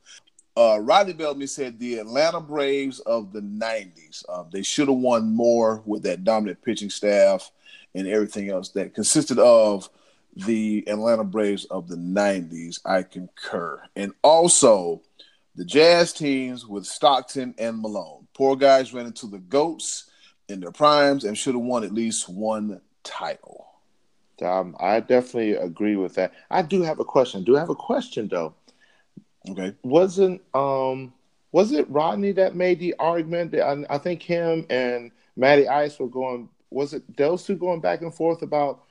A: uh, Rodney Bellamy said the Atlanta Braves of the 90s, uh, they should have won more with that dominant pitching staff and everything else that consisted of the Atlanta Braves of the 90s. I concur. And also the Jazz teams with Stockton and Malone. Poor guys ran into the GOATs in their primes and should have won at least one title.
B: Um, I definitely agree with that. I do have a question. Do I have a question though?
A: Okay.
B: Wasn't um was it Rodney that made the argument that I, I think him and Matty Ice were going was it those two going back and forth about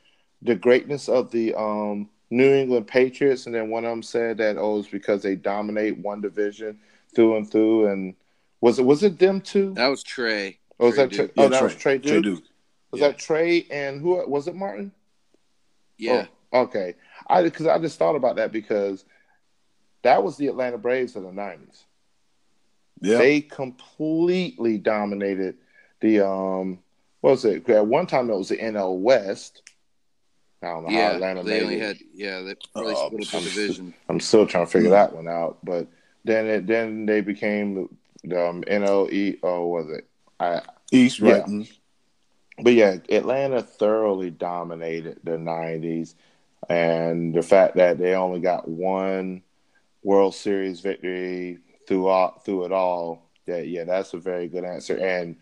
B: the greatness of the um New England Patriots and then one of them said that oh it's because they dominate one division through and through and Was it was it them two?
C: That was Trey.
B: Or was
C: Trey
B: that Trey?
C: Duke.
B: Oh,
A: Yeah,
B: that
A: Trey.
B: was Trey Duke.
A: Trey Duke.
B: Was
C: Yeah.
B: that Trey and who was it? Martin?
C: Yeah.
B: Oh, okay. I because I just thought about that because that was the Atlanta Braves of the nineties.
A: Yeah.
B: They completely dominated the um. What was it? At one time it was the NL West. I don't know how Atlanta
C: They
B: made
C: only
B: it.
C: had yeah, they really
A: Oh,
C: split up the division.
B: I'm still trying to figure that one out. But then it then they became the um, NLE. Oh, was it? I
A: East.
B: Yeah.
A: Mhm.
B: But yeah, Atlanta thoroughly dominated the '90s, and the fact that they only got one World Series victory throughout through it all. That yeah, that's a very good answer. And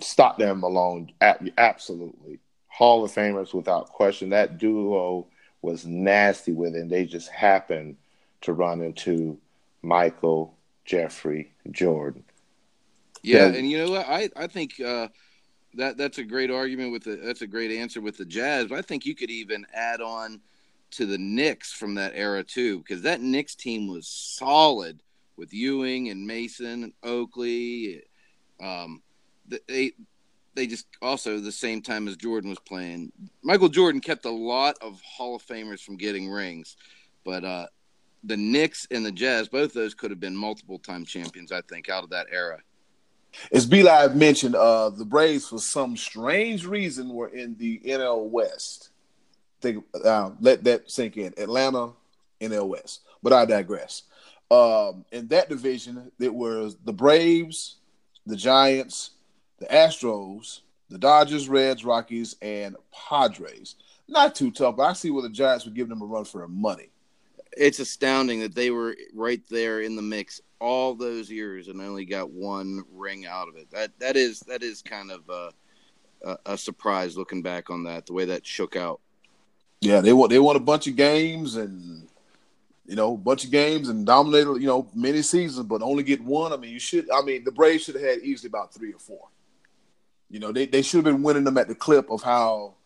B: Stockton Malone, absolutely Hall of Famers without question. That duo was nasty with it. And they just happened to run into Michael, Jeffrey, Jordan.
C: Yeah, and you know what? I I think uh, that that's a great argument with the that's a great answer with the Jazz. But I think you could even add on to the Knicks from that era too, because that Knicks team was solid with Ewing and Mason and Oakley. Um, they they just also the same time as Jordan was playing. Michael Jordan kept a lot of Hall of Famers from getting rings, but uh, the Knicks and the Jazz, both those could have been multiple time champions. I think out of that era.
A: As B Live mentioned, uh, the Braves for some strange reason were in the NL West. Think, uh, let that sink in. Atlanta, NL West. But I digress. Um, in that division, it was the Braves, the Giants, the Astros, the Dodgers, Reds, Rockies, and Padres. Not too tough, but I see where the Giants would give them a run for their money.
C: it's astounding that they were right there in the mix all those years and only got one ring out of it. That that is that is kind of a, a, a surprise looking back on that, the way that shook out.
A: Yeah, they won. They won a bunch of games and you know, a bunch of games and dominated. You know, many seasons, but only get one. I mean, you should. I mean, the Braves should have had easily about three or four. You know, they they should have been winning them at the clip of how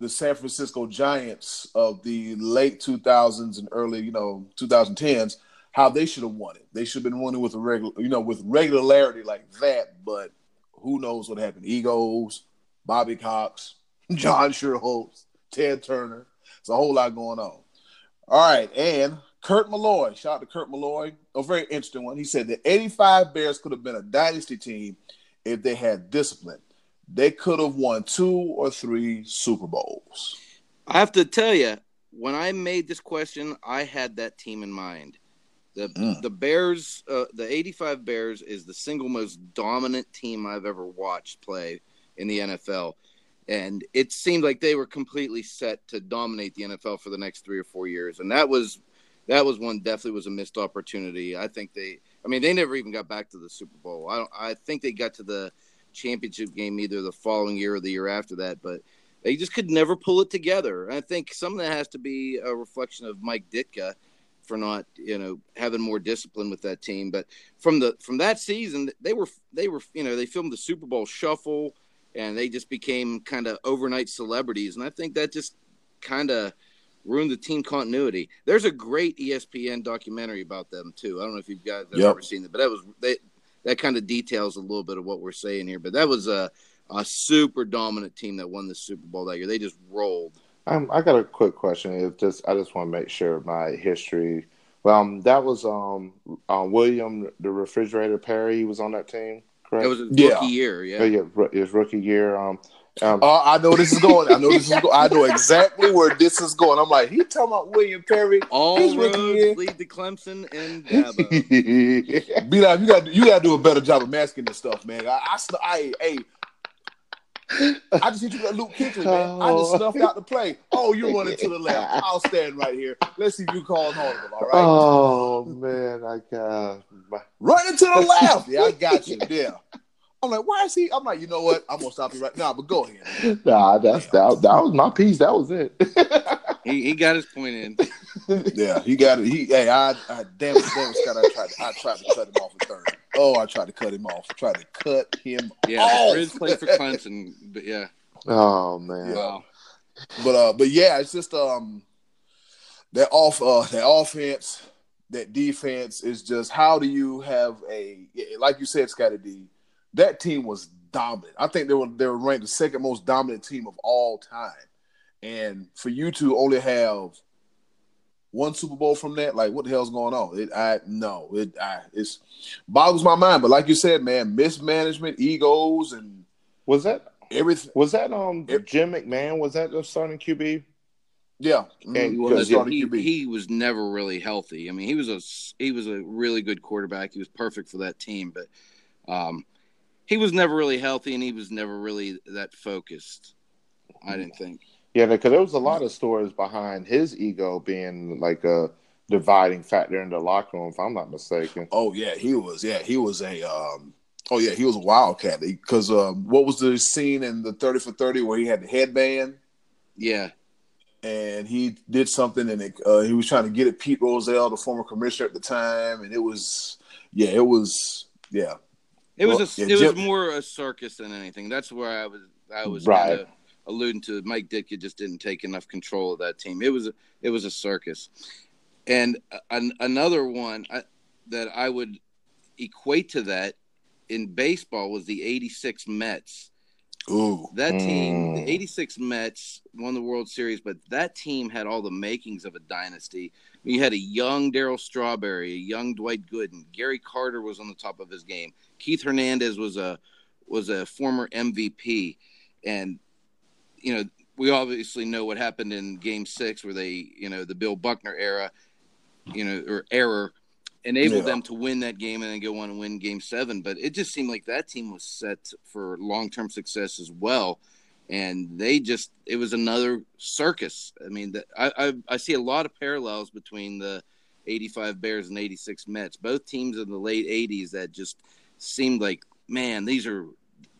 A: the San Francisco Giants of the late 2000s and early, you know, 2010s, how they should have won it. They should have been winning with a regular, you know, with regularity like that. But who knows what happened? Egos, Bobby Cox, John Schuerholz, Ted Turner. It's a whole lot going on. All right, and Kurt Malloy. Shout out to Kurt Malloy. A very interesting one. He said the 85 Bears could have been a dynasty team if they had discipline. They could have won two or three Super Bowls.
C: I have to tell you, when I made this question, I had that team in mind. The
A: Mm.
C: the Bears, uh, the '85 Bears, is the single most dominant team I've ever watched play in the NFL, and it seemed like they were completely set to dominate the NFL for the next three or four years. And that was that was one definitely was a missed opportunity. I think they, I mean, they never even got back to the Super Bowl. I don't, I think they got to the championship game either the following year or the year after that, but they just could never pull it together. And I think some of that has to be a reflection of Mike Ditka for not, you know, having more discipline with that team. But from the from that season, they were they were you know they filmed the Super Bowl Shuffle, and they just became kind of overnight celebrities. And I think that just kind of ruined the team continuity. There's a great ESPN documentary about them too. I don't know if you guys have
A: Yep.
C: ever seen it, but that was they that kind of details a little bit of what we're saying here. But that was a a super dominant team that won the Super Bowl that year. They just rolled.
B: Um, I got a quick question. It's just I just want to make sure my history. Well, um, that was um, uh, William the refrigerator Perry. He was on that team, correct?
C: That was a
A: Yeah.
C: rookie year.
B: Oh,
C: Yeah.
B: yeah, ru- his rookie year. Um, um,
A: Uh, I know this is going. I know this is. Go- I know exactly where this is going. I'm like, he talking about William Perry.
C: All
A: His
C: roads
A: rookie year.
C: lead to Clemson and Dabo.
A: Be like, you got you got to do a better job of masking this stuff, man. I, I, sn- I, hey, I just hit you with Luke Kuechly, man. I just snuffed out the play. Oh, you're running to the left. I'll stand right here. Let's see if you call home. All right,
B: oh man, I got. My,
A: running to the left. Yeah, I got you. Yeah. I'm like, why is he? I'm like, you know what? I'm gonna stop you right now. But go ahead.
B: nah, that's that. That was my piece. That was it.
C: he, he got his point in.
A: Yeah, he got it. He, hey, I, I damn it, damn it, Scott. I tried, I tried to cut him off at third. Oh, I tried to cut him off. I tried to cut him
C: Yeah,
A: off.
C: the Grizz played for Clemson, but yeah.
B: oh man.
A: Yeah.
C: Wow.
A: But uh, but yeah, it's just um, that off uh, that offense, that defense is just how do you have a like you said, Scotty D, that team was dominant. I think they were they were ranked the second most dominant team of all time. And for you to only have one Super Bowl from that, like what the hell's going on? It I no, it I it's boggles my mind. But like you said, man, mismanagement, egos, and
B: was that
A: everything
B: was that um it, Jim McMahon? Was that the starting QB?
A: Yeah,
C: mm-hmm. and was, he, he, was never really healthy. I mean, he was a he was a really good quarterback. He was perfect for that team, but um, he was never really healthy, and he was never really that focused. I didn't think.
B: Yeah, because there was a lot of stories behind his ego being like a dividing factor in the locker room, if I'm not mistaken.
A: Oh yeah, he was. Yeah, he was a. Um, oh yeah, he was a wildcat. Because um, what was the scene in the Thirty for Thirty where he had the headband?
C: Yeah,
A: and he did something, and it, uh, he was trying to get at Pete Rozelle, the former commissioner at the time, and it was, yeah, it was, yeah.
C: It was well, a, yeah, it Jim, was more a circus than anything. That's where I was. I was right. Kinda, alluding to Mike Ditka just didn't take enough control of that team. It was a, it was a circus, and an, another one I, that I would equate to that in baseball was the '86 Mets.
A: Ooh,
C: that team, the mm. '86 Mets won the World Series, but that team had all the makings of a dynasty. You had a young Darryl Strawberry, a young Dwight Gooden, Gary Carter was on the top of his game. Keith Hernandez was a was a former MVP, and you know, we obviously know what happened in Game Six, where they, you know, the Bill Buckner era, you know, or error enabled yeah. them to win that game and then go on and win Game Seven. But it just seemed like that team was set for long term success as well, and they just it was another circus. I mean, the, I, I I see a lot of parallels between the 85 Bears and 86 Mets. Both teams in the late 80s that just seemed like, man, these are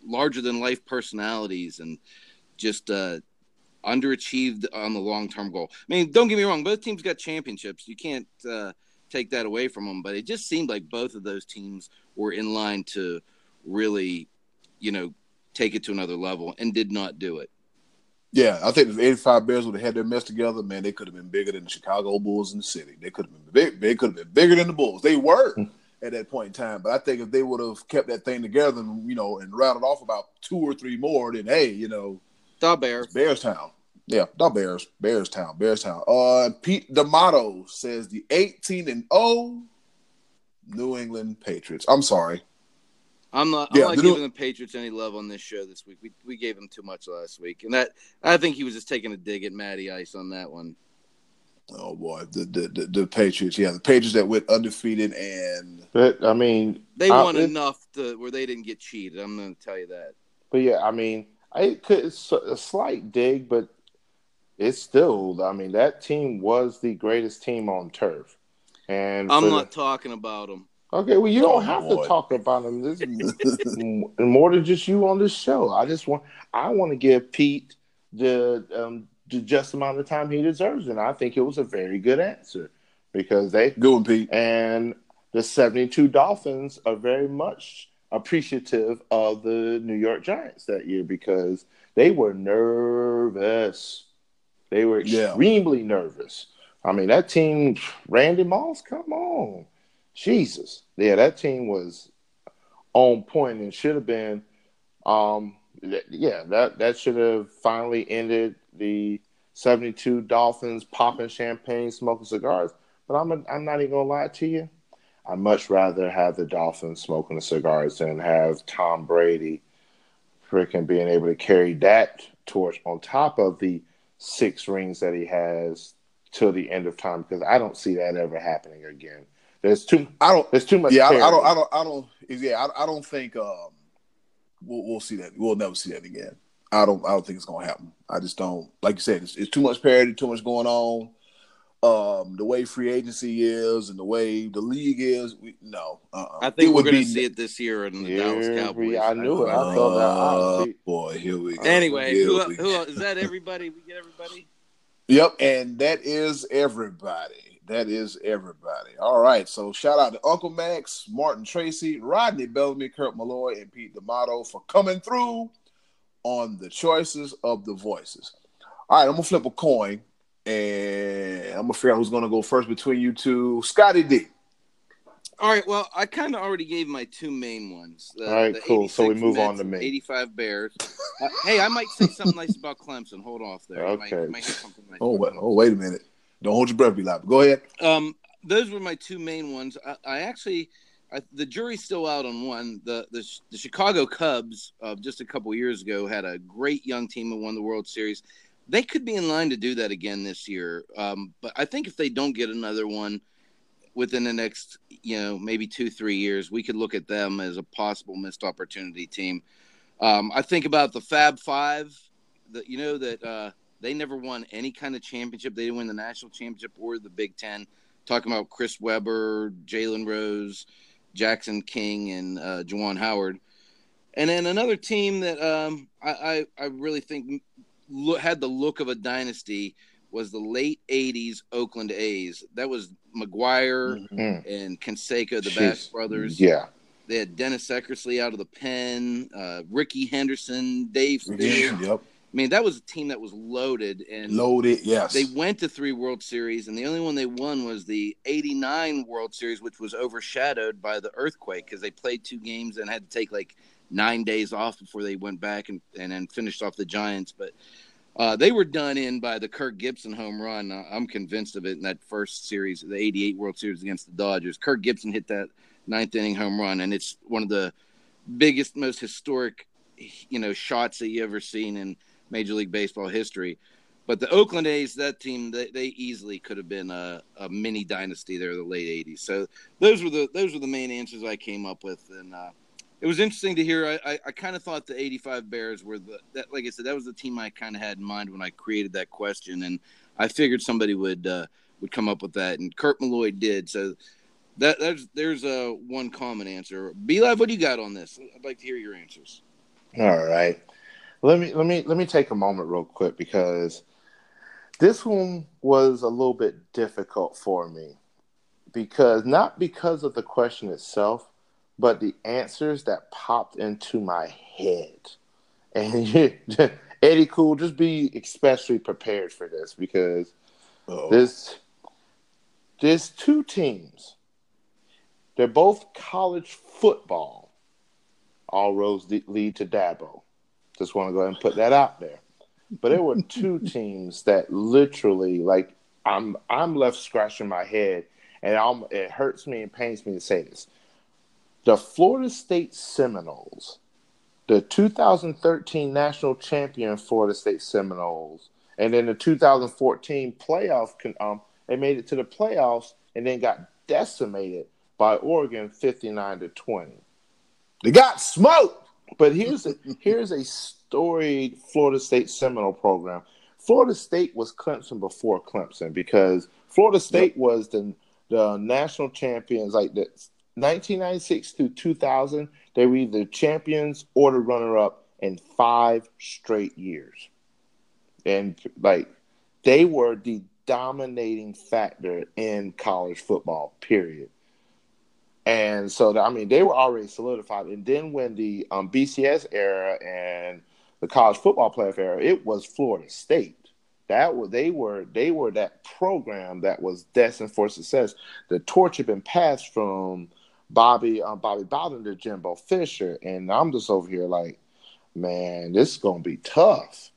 C: larger than life personalities and just uh, underachieved on the long term goal. I mean, don't get me wrong, both teams got championships. You can't uh, take that away from them, but it just seemed like both of those teams were in line to really, you know, take it to another level and did not do it.
A: Yeah, I think if 85 Bears would have had their mess together, man, they could have been bigger than the Chicago Bulls in the city. They could have been big. They could have been bigger than the Bulls. They were hmm. at that point in time. But I think if they would have kept that thing together, and, you know, and rattled off about two or three more, then hey, you know,
C: the Bears.
A: Bears Town. Yeah, the Bears. Bears Town. Bears Town. Uh Pete D'Amato says the 18 and 0 New England Patriots. I'm sorry.
C: I'm not. I'm not the giving New- the Patriots any love on this show this week. We we gave them too much last week, and that I think he was just taking a dig at Matty Ice on that one.
A: Oh boy, the the the, the Patriots. Yeah, the Patriots that went undefeated and.
B: But I mean,
C: they won I, enough to where they didn't get cheated. I'm going to tell you that.
B: But yeah, I mean, I could it's a slight dig, but it's still. I mean, that team was the greatest team on turf. And
C: I'm not talking about them.
B: Okay, well, you don't oh, have boy. to talk about them. This is more than just you on this show. I just want I want to give Pete the um, the just amount of time he deserves, and I think it was a very good answer because they
A: good one, Pete,
B: and the 72 Dolphins are very much appreciative of the New York Giants that year because they were nervous. They were extremely yeah. nervous. I mean, that team, Randy Moss, come on. Jesus. Yeah, that team was on point and should have been um yeah, that that should have finally ended the 72 Dolphins popping champagne, smoking cigars. But I'm a, I'm not even gonna lie to you. I'd much rather have the Dolphins smoking the cigars than have Tom Brady freaking being able to carry that torch on top of the six rings that he has till the end of time because I don't see that ever happening again. There's too
A: I don't
B: there's too much.
A: Yeah, I, I, don't I don't I don't yeah I, I don't think um we'll we'll see that we'll never see that again. I don't I don't think it's gonna happen. I just don't like you said it's, it's too much parody, too much going on um, the way free agency is and the way the league is, we, no. Uh-uh.
C: I think it we're going to see it this year in the here Dallas Cowboys.
B: I knew it. I felt
A: that. Uh, boy, here we go.
C: Anyway, who, who is that? Everybody? We get everybody.
A: Yep, and that is everybody. That is everybody. All right. So shout out to Uncle Max, Martin Tracy, Rodney Bellamy, Kurt Malloy, and Pete D'Amato for coming through on the choices of the voices. All right, I'm gonna flip a coin and I'm gonna figure out who's gonna go first between you two. Scotty D.
C: All right. Well, I kind of already gave my two main ones. The,
B: All right, cool. So we
C: 86
B: move on to me.
C: 85 Bears. Uh, hey, I might say something nice about Clemson. Hold off there. I might-
B: Okay.
C: I might hear something nice
A: Oh wait, oh wait a minute. Don't hold your breath, be loud. Go ahead.
C: Um, those were my two main ones. I, I actually, I, the jury's still out on one. The the, the Chicago Cubs, uh, just a couple years ago, had a great young team and won the World Series. They could be in line to do that again this year. Um, but I think if they don't get another one within the next, you know, maybe two three years, we could look at them as a possible missed opportunity team. Um, I think about the Fab Five. That you know that uh, they never won any kind of championship. They didn't win the national championship or the Big Ten. Talking about Chris Webber, Jalen Rose, Jackson King, and uh, Juwan Howard. And then another team that um, I, I, I really think lo- had the look of a dynasty was the late 80s Oakland A's. That was McGwire
B: Mm.
C: and Canseco, the
B: Jeez.
C: Bash Brothers.
B: Yeah.
C: They had Dennis Eckersley out of the pen, uh, Rickey Henderson, Dave Stewart.
A: Yep.
C: I mean, that was a team that was loaded, and
A: Loaded. Yes.
C: they went to three World Series, and the only one they won was the '89 World Series, which was overshadowed by the earthquake because they played two games and had to take like nine days off before they went back and and finished off the Giants. But uh, they were done in by the Kirk Gibson home run. Uh, I'm convinced of it in that first series, the '88 World Series against the Dodgers. Kirk Gibson hit that ninth inning home run, and it's one of the biggest, most historic, you know, shots that you ever seen in Major League Baseball history. But the Oakland A's, that team, they, they easily could have been a, a mini dynasty there in the late '80s. So those were the those were the main answers I came up with, and uh, it was interesting to hear. I, I, I kind of thought the '85 Bears were the that, like I said, that was the team I kind of had in mind when I created that question, and I figured somebody would uh, would come up with that, and Kurt Malloy did. So that there's there's a uh, one common answer. Be live. What do you got on this? I'd like to hear your answers.
B: All right. Let me let me let me take a moment real quick because this one was a little bit difficult for me because not because of the question itself, but the answers that popped into my head. And Eddie Cool, just be especially prepared for this because
A: Uh-oh.
B: this there's two teams. They're both college football. All roads lead to Dabo. Just want to go ahead and put that out there. But there were two teams that literally, like, I'm I'm left scratching my head, and I'm, it hurts me and pains me to say this. The Florida State Seminoles, the 2013 national champion Florida State Seminoles, and then the 2014 playoff, um, they made it to the playoffs and then got decimated by Oregon 59 to 20.
A: They got smoked.
B: But here's a here's a storied Florida State Seminole program. Florida State was Clemson before Clemson because Florida State was the the national champions like the 1996 through 2000. They were either champions or the runner up in five straight years, and like they were the dominating factor in college football. Period. And so, I mean, they were already solidified. And then when the um, BCS era and the college football playoff era, it was Florida State. That was they were they were that program that was destined for success. The torch had been passed from Bobby um, Bobby Bowden to Jimbo Fisher, and I'm just over here like, man, this is gonna be tough.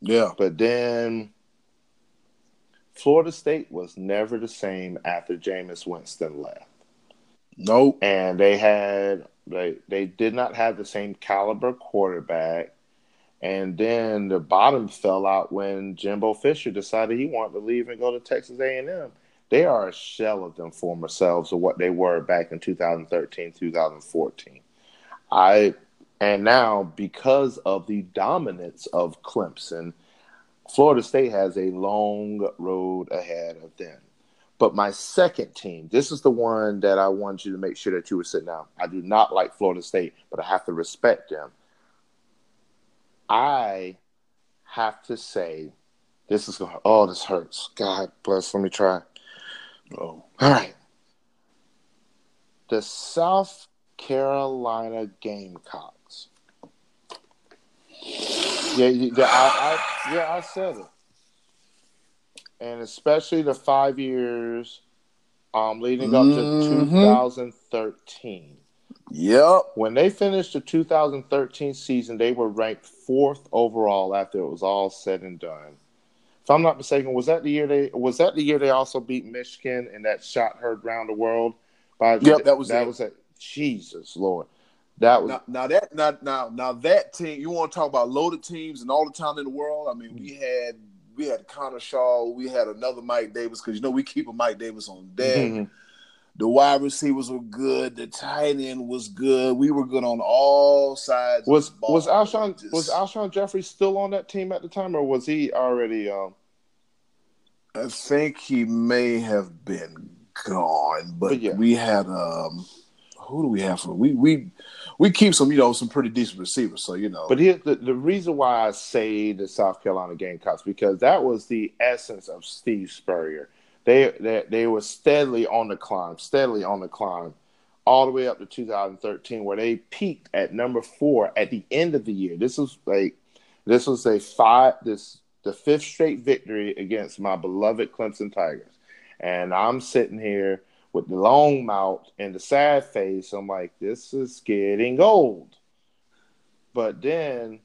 A: Yeah.
B: But then Florida State was never the same after Jameis Winston left
A: Nope.
B: and they had they they did not have the same caliber quarterback. And then the bottom fell out when Jimbo Fisher decided he wanted to leave and go to Texas A&M. They are a shell of them former selves of what they were back in 2013, 2014. I and now because of the dominance of Clemson, Florida State has a long road ahead of them. But my second team, this is the one that I want you to make sure that you were sitting down. I do not like Florida State, but I have to respect them. I have to say, this is going. Oh, this hurts. God bless. Let me try.
A: Oh.
B: All right. The South Carolina Gamecocks. Yeah, yeah, I, I, yeah, I said it. and especially the five years um, leading up to
A: Mhm.
B: 2013.
A: Yep.
B: When they finished the 2013 season, they were ranked fourth overall after it was all said and done. If I'm not mistaken, was that the year they was that the year they also beat Michigan and that shot heard round the world? By
A: Yep, that was
B: that
A: it.
B: was it. Jesus Lord, that was
A: Now, now that now, now now that team, you want to talk about loaded teams and all the time in the world? I mean, we had we had Connor Shaw, we had another Mike Davis because you know we keep a Mike Davis on deck.
B: Mhm.
A: The wide receivers were good. The tight end was good. We were good on all sides.
B: was
A: of the ball.
B: was Alshon
A: Just-
B: was Alshon Jeffery still on that team at the time, or was he already? Um,
A: I think he may have been gone, but,
B: But yeah.
A: we had um, who do we have for we we we keep some you know some pretty decent receivers. So you know,
B: But here, the, the reason why I say the South Carolina Gamecocks because that was the essence of Steve Spurrier. They, they they were steadily on the climb, steadily on the climb, all the way up to 2013, where they peaked at number four at the end of the year. This was like this was a five this the fifth straight victory against my beloved Clemson Tigers, and I'm sitting here with the long mouth and the sad face. I'm like, this is getting old. But then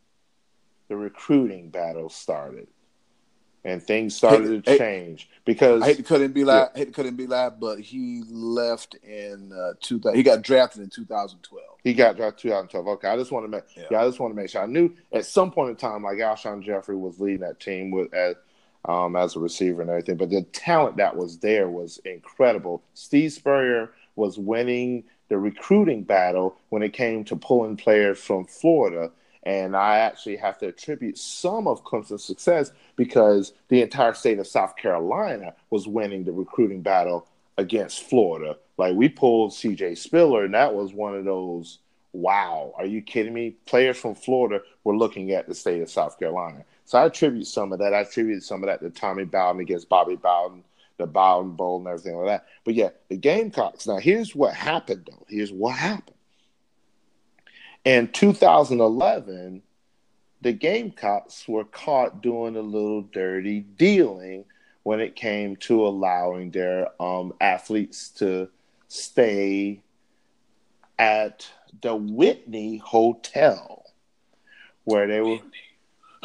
B: the recruiting battle started, and things started to change because
A: I hate to cut him be live. I hate to cut him be live, but he left in uh, 2000. He got drafted in 2012.
B: he got drafted 2012. Okay, I just want to make
A: Yeah.
B: yeah. I just want to make sure I knew at some point in time like Alshon Jeffery was leading that team with as um, as a receiver and everything, but the talent that was there was incredible. Steve Spurrier was winning the recruiting battle when it came to pulling players from Florida. And I actually have to attribute some of Clemson's success because the entire state of South Carolina was winning the recruiting battle against Florida. Like we pulled CJ Spiller, and that was one of those wow, are you kidding me? Players from Florida were looking at the state of South Carolina. So I attribute some of that. I attribute some of that to Tommy Bowden against Bobby Bowden, the Bowden Bowl, and everything like that. But yeah, the Gamecocks. Now, here's what happened, though. Here's what happened. In 2011, the Gamecocks were caught doing a little dirty dealing when it came to allowing their um, athletes to stay at the Whitney Hotel, where they were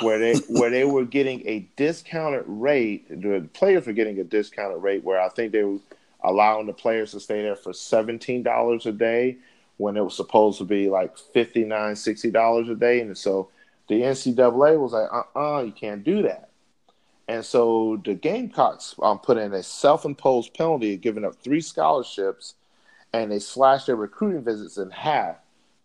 B: where they where they were getting a discounted rate. The players were getting a discounted rate where I think they were allowing the players to stay there for seventeen dollars a day when it was supposed to be like 59 60 dollars a day. And so the ncaa was like uh-uh you can't do that. And so the gamecocks um, put in a self-imposed penalty of giving up three scholarships and they slashed their recruiting visits in half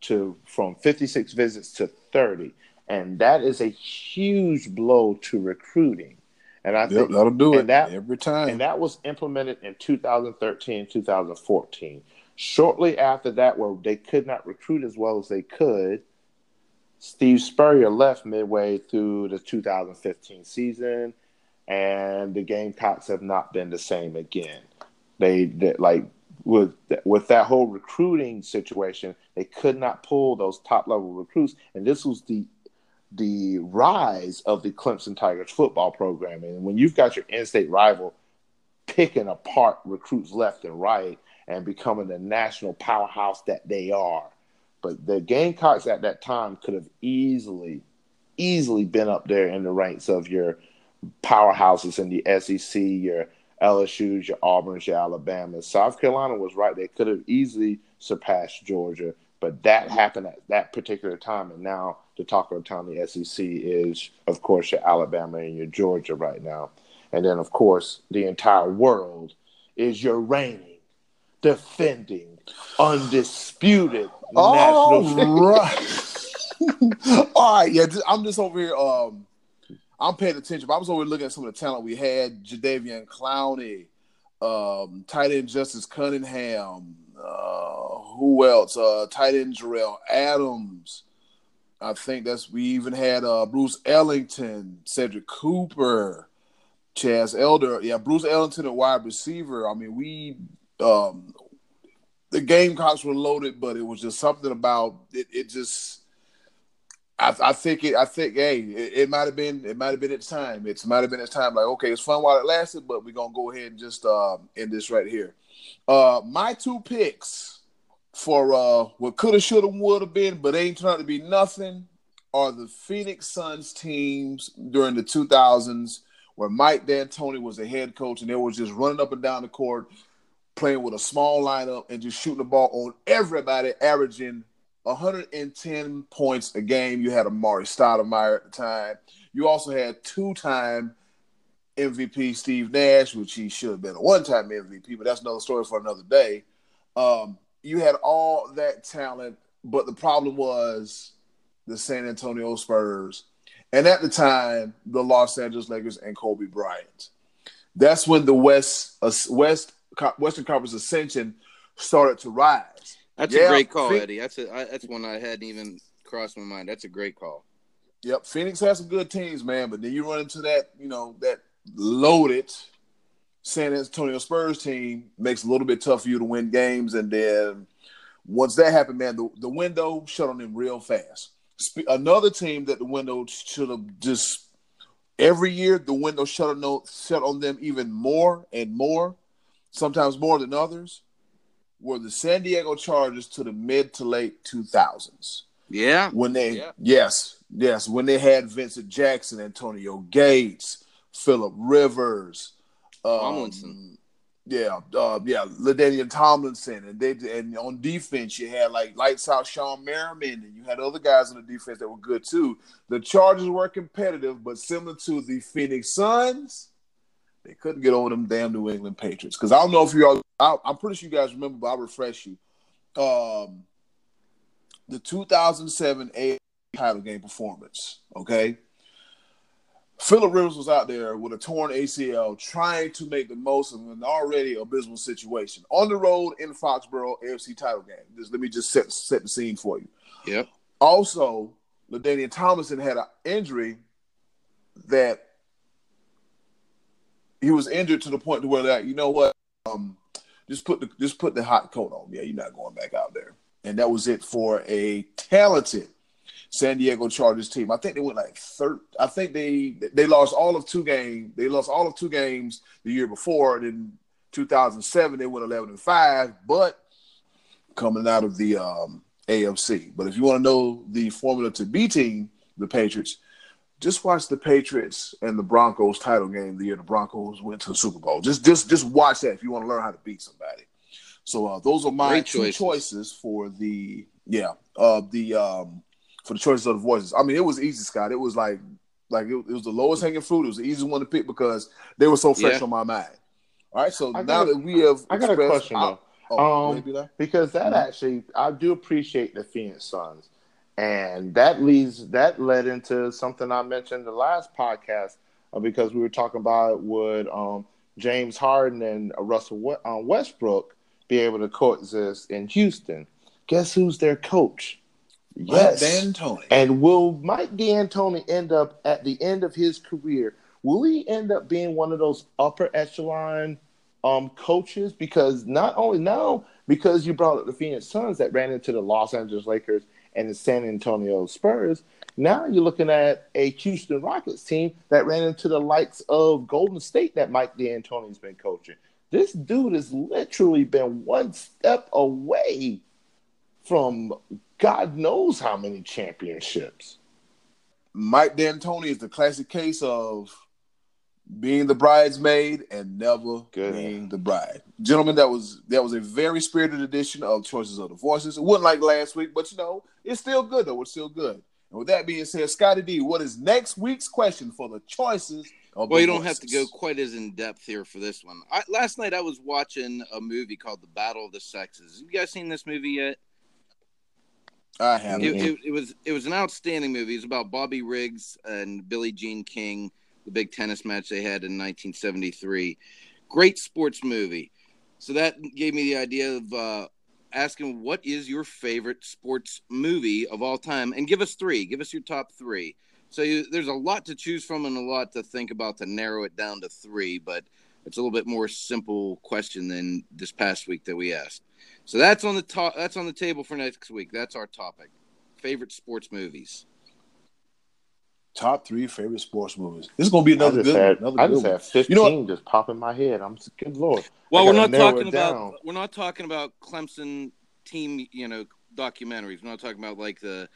B: to from 56 visits to 30 and that is a huge blow to recruiting. And i
A: Yep,
B: think
A: that'll do it
B: that-
A: every time.
B: and that was implemented in 2013 2014 shortly after that where they could not recruit as well as they could steve spurrier left midway through the 2015 season and the gamecocks have not been the same again they, they like with with that whole recruiting situation they could not pull those top level recruits and this was the the rise of the Clemson Tigers football program. And when you've got your in-state rival picking apart recruits left and right and becoming the national powerhouse that they are, but the Gamecocks at that time could have easily, easily been up there in the ranks of your powerhouses in the SEC, your LSU's, your Auburn's, your Alabama. South Carolina was right; they could have easily surpassed Georgia, but that happened at that particular time. And now the talk of town, the SEC, is of course your Alabama and your Georgia right now, and then of course the entire world is your reigning, defending, undisputed
A: All
B: national.
A: right. All right. Yeah, I'm just over here. Um, I'm paying attention. But I was over looking at some of the talent we had: Jadeveon Clowney, um, tight end Justice Cunningham. Uh, who else? Uh, tight end Jerell Adams. I think that's we even had uh, Bruce Ellington, Cedric Cooper, Chaz Elder. Yeah, Bruce Ellington, a wide receiver. I mean, we um, the Gamecocks were loaded, but it was just something about it. It just I, I, think it. I think hey, it, it might have been. It might have been its time. It might have been its time. Like okay, it's fun while it lasted, but we're gonna go ahead and just uh, end this right here. Uh, my two picks for uh, what could have, should have, would have been, but ain't turned out to be nothing, are the Phoenix Suns teams during the 2000s where Mike D'Antoni was the head coach and they were just running up and down the court, playing with a small lineup and just shooting the ball on everybody, averaging 110 points a game. You had Amar'e Stoudemire at the time. You also had two-time MVP Steve Nash, which he should have been a one-time MVP, but that's another story for another day. Um, you had all that talent, but the problem was the San Antonio Spurs, and at the time, the Los Angeles Lakers and Kobe Bryant. That's when the West uh, West Western Conference ascension started to rise.
C: That's yeah, a great call, Phoenix, Eddie. That's a I, that's one I hadn't even crossed my mind. That's a great call.
A: Yep, Phoenix has some good teams, man, but then you run into that, you know, that loaded San Antonio Spurs team makes it a little bit tough for you to win games, and then once that happened, man, the, the window shut on them real fast. Another team that the window should have just every year the window shut on shut on them even more and more, sometimes more than others were the San Diego Chargers to the mid to late 2000s.
C: Yeah.
A: When they,
C: yeah.
A: yes, yes, when they had Vincent Jackson, Antonio Gates, Philip Rivers,
C: um, Tomlinson.
A: Yeah, uh, yeah, LaDainian Tomlinson, and they and on defense you had like lights out Shawne Merriman, and you had other guys on the defense that were good too. The Chargers were competitive, but similar to the Phoenix Suns, they couldn't get over them damn New England Patriots. Because I don't know if you all, I, am pretty sure you guys remember, but I'll refresh you. Um, the 2007 A title game performance. Okay, Philip Rivers was out there with a torn ACL, trying to make the most of an already abysmal situation on the road in Foxborough AFC title game. Just let me just set set the scene for you.
C: Yep.
A: Also, LaDainian Tomlinson had an injury that he was injured to the point to where that you know what, um, just put the just put the hot coat on. Yeah, you're not going back out there. And that was it for a talented San Diego Chargers team. I think they went like third. I think they they lost all of two games. They lost all of two games the year before. And in 2007, they went 11 and five. But coming out of the um, AFC. But if you want to know the formula to beating the Patriots, just watch the Patriots and the Broncos title game the year the Broncos went to the Super Bowl. Just just just watch that if you want to learn how to beat somebody. So uh, those are my Great two choices. choices for the yeah uh, the um, for the choices of the voices. I mean, it was easy, Scott. It was like like it, it was the lowest hanging fruit. It was the easiest one to pick because they were so fresh yeah. on my mind. All right, so now that we have,
B: I got a question though. Oh, um, because that mm-hmm. actually, I do appreciate the Phoenix Suns and that leads that led into something I mentioned the last podcast uh, because we were talking about would um, James Harden and Russell uh, Westbrook be able to coexist in Houston? Guess who's their coach?
A: Yes, D'Antoni.
B: And will Mike D'Antoni end up at the end of his career? Will he end up being one of those upper echelon um, coaches? Because not only now, because you brought up the Phoenix Suns that ran into the Los Angeles Lakers and the San Antonio Spurs. Now you're looking at a Houston Rockets team that ran into the likes of Golden State that Mike D'Antoni's been coaching. This dude has literally been one step away from God knows how many championships.
A: Mike D'Antoni is the classic case of being the bridesmaid and never Good. being the bride. Gentlemen, that was that was a very spirited edition of Choices of the Voices. It wasn't like last week, but you know, it's still good though. It's still good. And with that being said, Scotty D, what is next week's question for the choices?
C: well, you don't have to go quite as in depth here for this one. I, last night I was watching a movie called The Battle of the Sexes. Have you guys seen this movie yet?
A: I haven't.
C: It, it, it was it was an outstanding movie. It's about Bobby Riggs and Billie Jean King the big tennis match they had in 1973. Great sports movie. So that gave me the idea of uh, asking what is your favorite sports movie of all time, and give us three. Give us your top three. So you, there's a lot to choose from and a lot to think about to narrow it down to three, but it's a little bit more simple question than this past week that we asked. So that's on the top. That's on the table for next week. That's our topic. Favorite sports movies.
A: Top three favorite sports movies. This is gonna be another
B: I just
A: good.
B: had,
A: another
B: I
A: good
B: just
A: one.
B: had 15
A: You know
B: just pop in my head. I'm just, good lord.
C: Well,
B: I
C: we're
B: gotta
C: not
B: narrow
C: talking about we're not talking about Clemson team, you know, documentaries. We're not talking about like the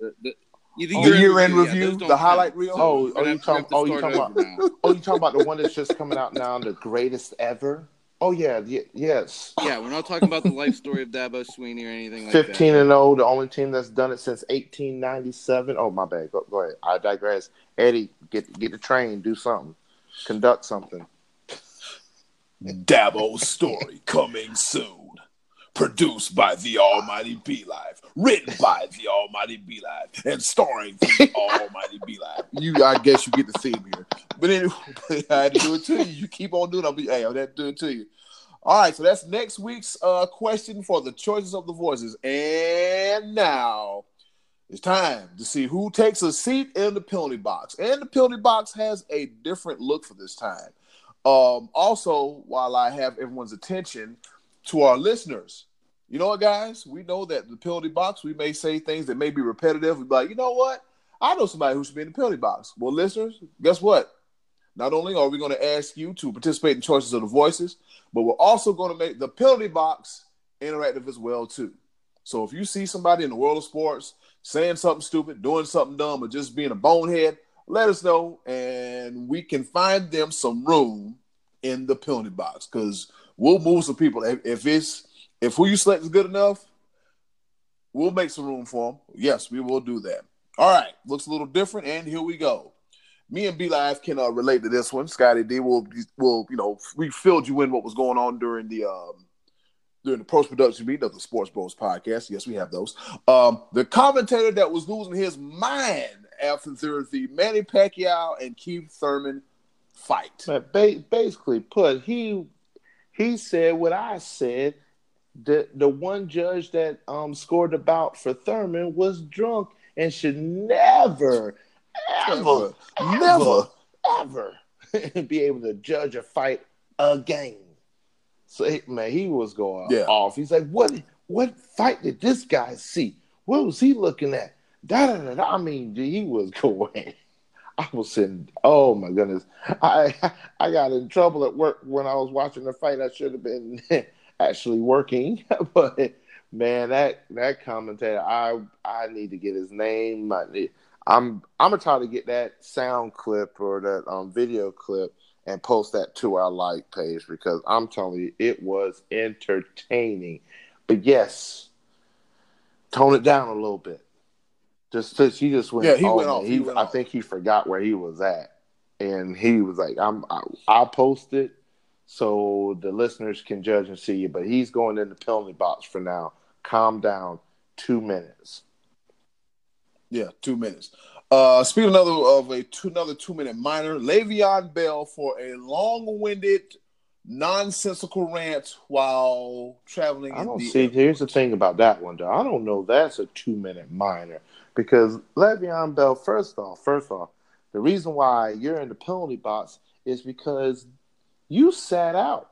C: the, the, the
A: The year-end
C: yeah,
A: review,
C: those don't
A: the highlight reel?
B: Oh,
C: we're
B: oh, you talking- oh, you talking
C: over now.
B: Oh, you talking about the one that's just coming out now, the greatest ever? Oh yeah, y- yes.
C: Yeah, we're not talking about the life story of Dabo Swinney or anything like
B: 15
C: that.
B: and 0, the only team that's done it since 1897. Oh, my bad. Go, go ahead. I digress. Eddie, get get the train, do something, conduct something.
A: Dabo's story coming soon. Produced by the Almighty Be Live, written by the Almighty Be Live, and starring the Almighty Be Live. You, I guess, you get the theme here. But anyway, I had to do it to you. You keep on doing. it, I'll be. Hey, I'll have to do it to you. All right, so that's next week's uh, question for the choices of the voices. And now it's time to see who takes a seat in the penalty box. And the penalty box has a different look for this time. Um, also, while I have everyone's attention to our listeners, you know what, guys? We know that the penalty box, we may say things that may be repetitive. We'd be like, you know what? I know somebody who should be in the penalty box. Well, listeners, guess what? Not only are we going to ask you to participate in choices of the voices, but we're also going to make the penalty box interactive as well too. So if you see somebody in the world of sports saying something stupid, doing something dumb, or just being a bonehead, let us know, and we can find them some room in the penalty box because we'll move some people. If, if it's if who you select is good enough, we'll make some room for them. Yes, we will do that. All right, looks a little different, and here we go. Me and B Live can uh, relate to this one. Scotty D will will you know we filled you in what was going on during the um during the post production meeting of the Sports Bros podcast. Yes, we have those. Um, the commentator that was losing his mind after the, Manny Pacquiao and Keith Thurman fight.
B: But ba- basically, put he he said what I said. The the one judge that um scored the bout for Thurman was drunk and should never, ever,
A: Never.
B: ever, ever be able to judge a fight again. So man, he was going
A: Yeah.
B: off. He's like, "What? What fight did this guy see? What was he looking at?" Da da da. da. I mean, he was going. I was sitting. Oh my goodness! I I got in trouble at work when I was watching the fight. I should have been actually working, but man, that that commentator, I I need to get his name. I need, I'm I'm gonna try to get that sound clip or that um video clip and post that to our like page because I'm telling you, it was entertaining. But yes, tone it down a little bit. Just, he just went.
A: Yeah, he
B: oh,
A: went
B: man,
A: off. He
B: He,
A: went
B: I
A: off.
B: think he forgot where he was at, and he was like, "I'm. I, I'll post it so the listeners can judge and see you. But he's going in the penalty box for now. Calm down. Two minutes.
A: Yeah, two minutes. Uh, speaking another of a two, another two minute minor, Le'Veon Bell for a long winded, nonsensical rant while traveling.
B: I don't
A: the
B: see. Here's the thing about that one, though. I don't know. That's a two minute minor because Le'Veon Bell. First off, first off, the reason why you're in the penalty box is because you sat out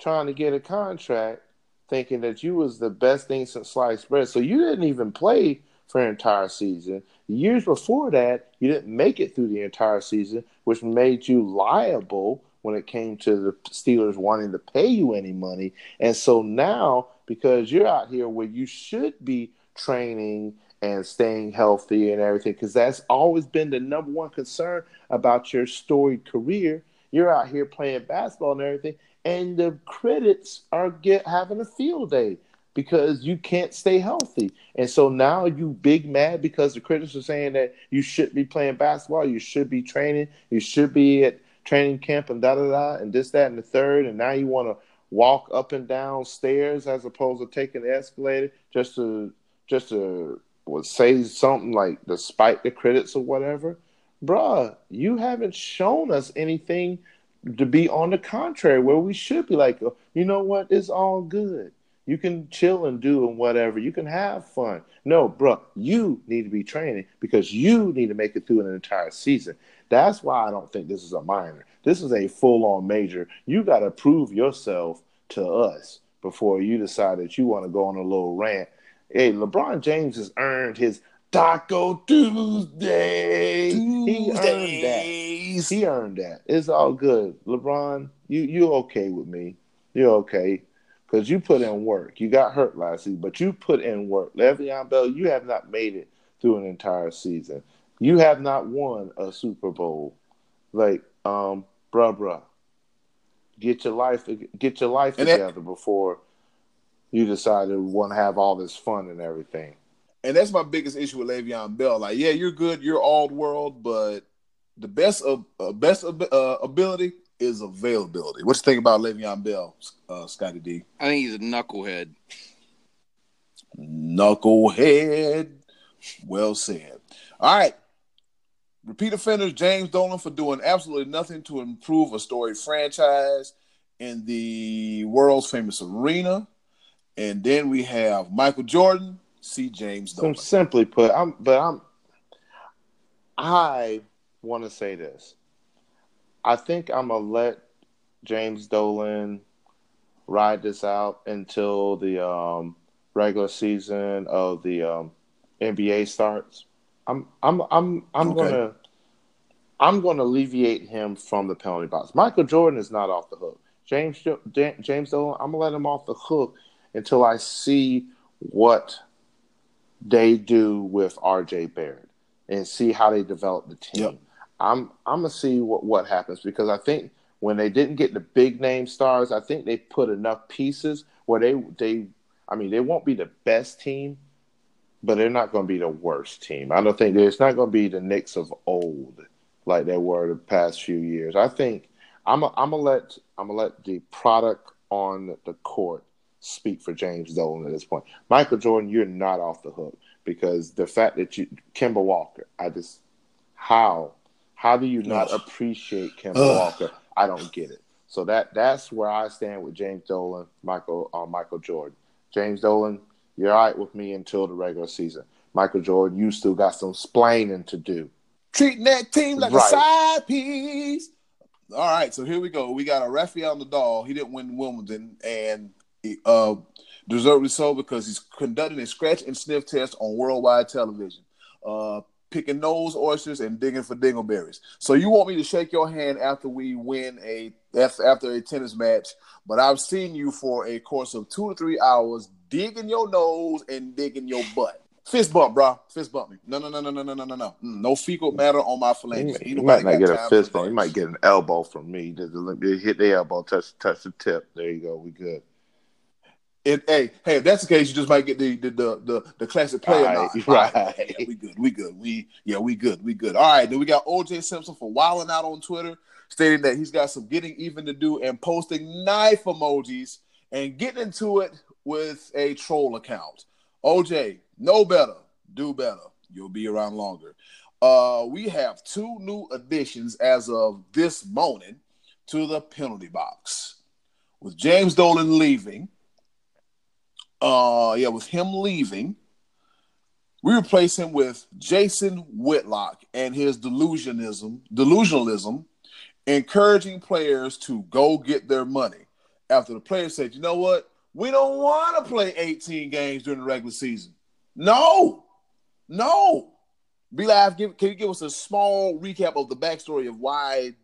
B: trying to get a contract, thinking that you was the best thing since sliced bread. So you didn't even play for an entire season. Years before that, you didn't make it through the entire season, which made you liable when it came to the Steelers wanting to pay you any money. And so now, because you're out here where you should be training and staying healthy and everything, because that's always been the number one concern about your storied career. You're out here playing basketball and everything, and the critics are get having a field day because you can't stay healthy. And so now you big mad because the critics are saying that you should be playing basketball, you should be training, you should be at training camp and da da da and this, that, and the third, and now you want to walk up and down stairs as opposed to taking the escalator just to just to would say something like despite the critics or whatever. Bruh, you haven't shown us anything to be on the contrary, where we should be like, oh, you know what, it's all good. You can chill and do and whatever. You can have fun. No, bro, you need to be training because you need to make it through an entire season. That's why I don't think this is a minor. This is a full on major. You got to prove yourself to us before you decide that you want to go on a little rant. Hey, LeBron James has earned his Taco Tuesday. He earned that. He earned that. It's all good. LeBron, you you okay with me. You're okay. Because you put in work. You got hurt last season, but you put in work. Le'Veon Bell, you have not made it through an entire season. You have not won a Super Bowl. Like, um, bruh, bruh. Get your life get your life and together that, before you decide to want to have all this fun and everything.
A: And that's my biggest issue with Le'Veon Bell. Like, yeah, you're good, you're all world, but the best of uh, best uh, ability is availability. What you think about Le'Veon Bell, uh, Scotty
C: D? I think he's a knucklehead.
A: Knucklehead. Well said. All right. Repeat offenders James Dolan for doing absolutely nothing to improve a storied franchise in the world's famous arena. And then we have Michael Jordan, see James Dolan.
B: Simply put, I'm but I'm I want to say this. I think I'm gonna let James Dolan ride this out until the um, regular season of the um, NBA starts. I'm I'm I'm I'm okay. gonna I'm gonna alleviate him from the penalty box. Michael Jordan is not off the hook. James James Dolan, I'm gonna let him off the hook until I see what they do with RJ Barrett and see how they develop the team. Yep. I'm I'm gonna see what what happens because I think when they didn't get the big name stars, I think they put enough pieces where they they I mean they won't be the best team, but they're not going to be the worst team. I don't think it's not going to be the Knicks of old like they were the past few years. I think I'm a, I'm gonna let I'm gonna let the product on the court speak for James Dolan at this point. Michael Jordan, you're not off the hook because the fact that you Kemba Walker, I just how how do you not appreciate Kemba Walker? I don't get it. So that that's where I stand with James Dolan, Michael uh, Michael Jordan. James Dolan, you're all right with me until the regular season. Michael Jordan, you still got some splaining to do.
A: Treating that team like right. a side piece. All right, so here we go. We got a Rafael Nadal. He didn't win Wimbledon, and uh, deservedly so because he's conducting a scratch and sniff test on worldwide television, uh, picking nose oysters and digging for dingleberries. So you want me to shake your hand after we win a after a tennis match, but I've seen you for a course of two to three hours digging your nose and digging your butt. Fist bump, bro. Fist bump me. No, no, no, no, no, no, no, no, no. No fecal matter on my phalanges.
B: He, he might not get a fist bump. He might get an elbow from me. Just hit the elbow, touch, touch the tip. There you go. We good.
A: It, hey, hey, if that's the case, you just might get the the the, the, the classic player. Right, right. right. Yeah, we good. We good. We yeah, we good. We good. All right. Then we got OJ Simpson for wilding out on Twitter, stating that he's got some getting even to do and posting knife emojis and getting into it with a troll account. OJ, know better, do better. You'll be around longer. Uh, we have two new additions as of this morning to the penalty box. With James Dolan leaving, uh, yeah, with him leaving, we replace him with Jason Whitlock and his delusionism, delusionalism, encouraging players to go get their money. After the players said, you know what? We don't want to play 18 games during the regular season. No, no. Be live. Can you give us a small recap of the backstory of why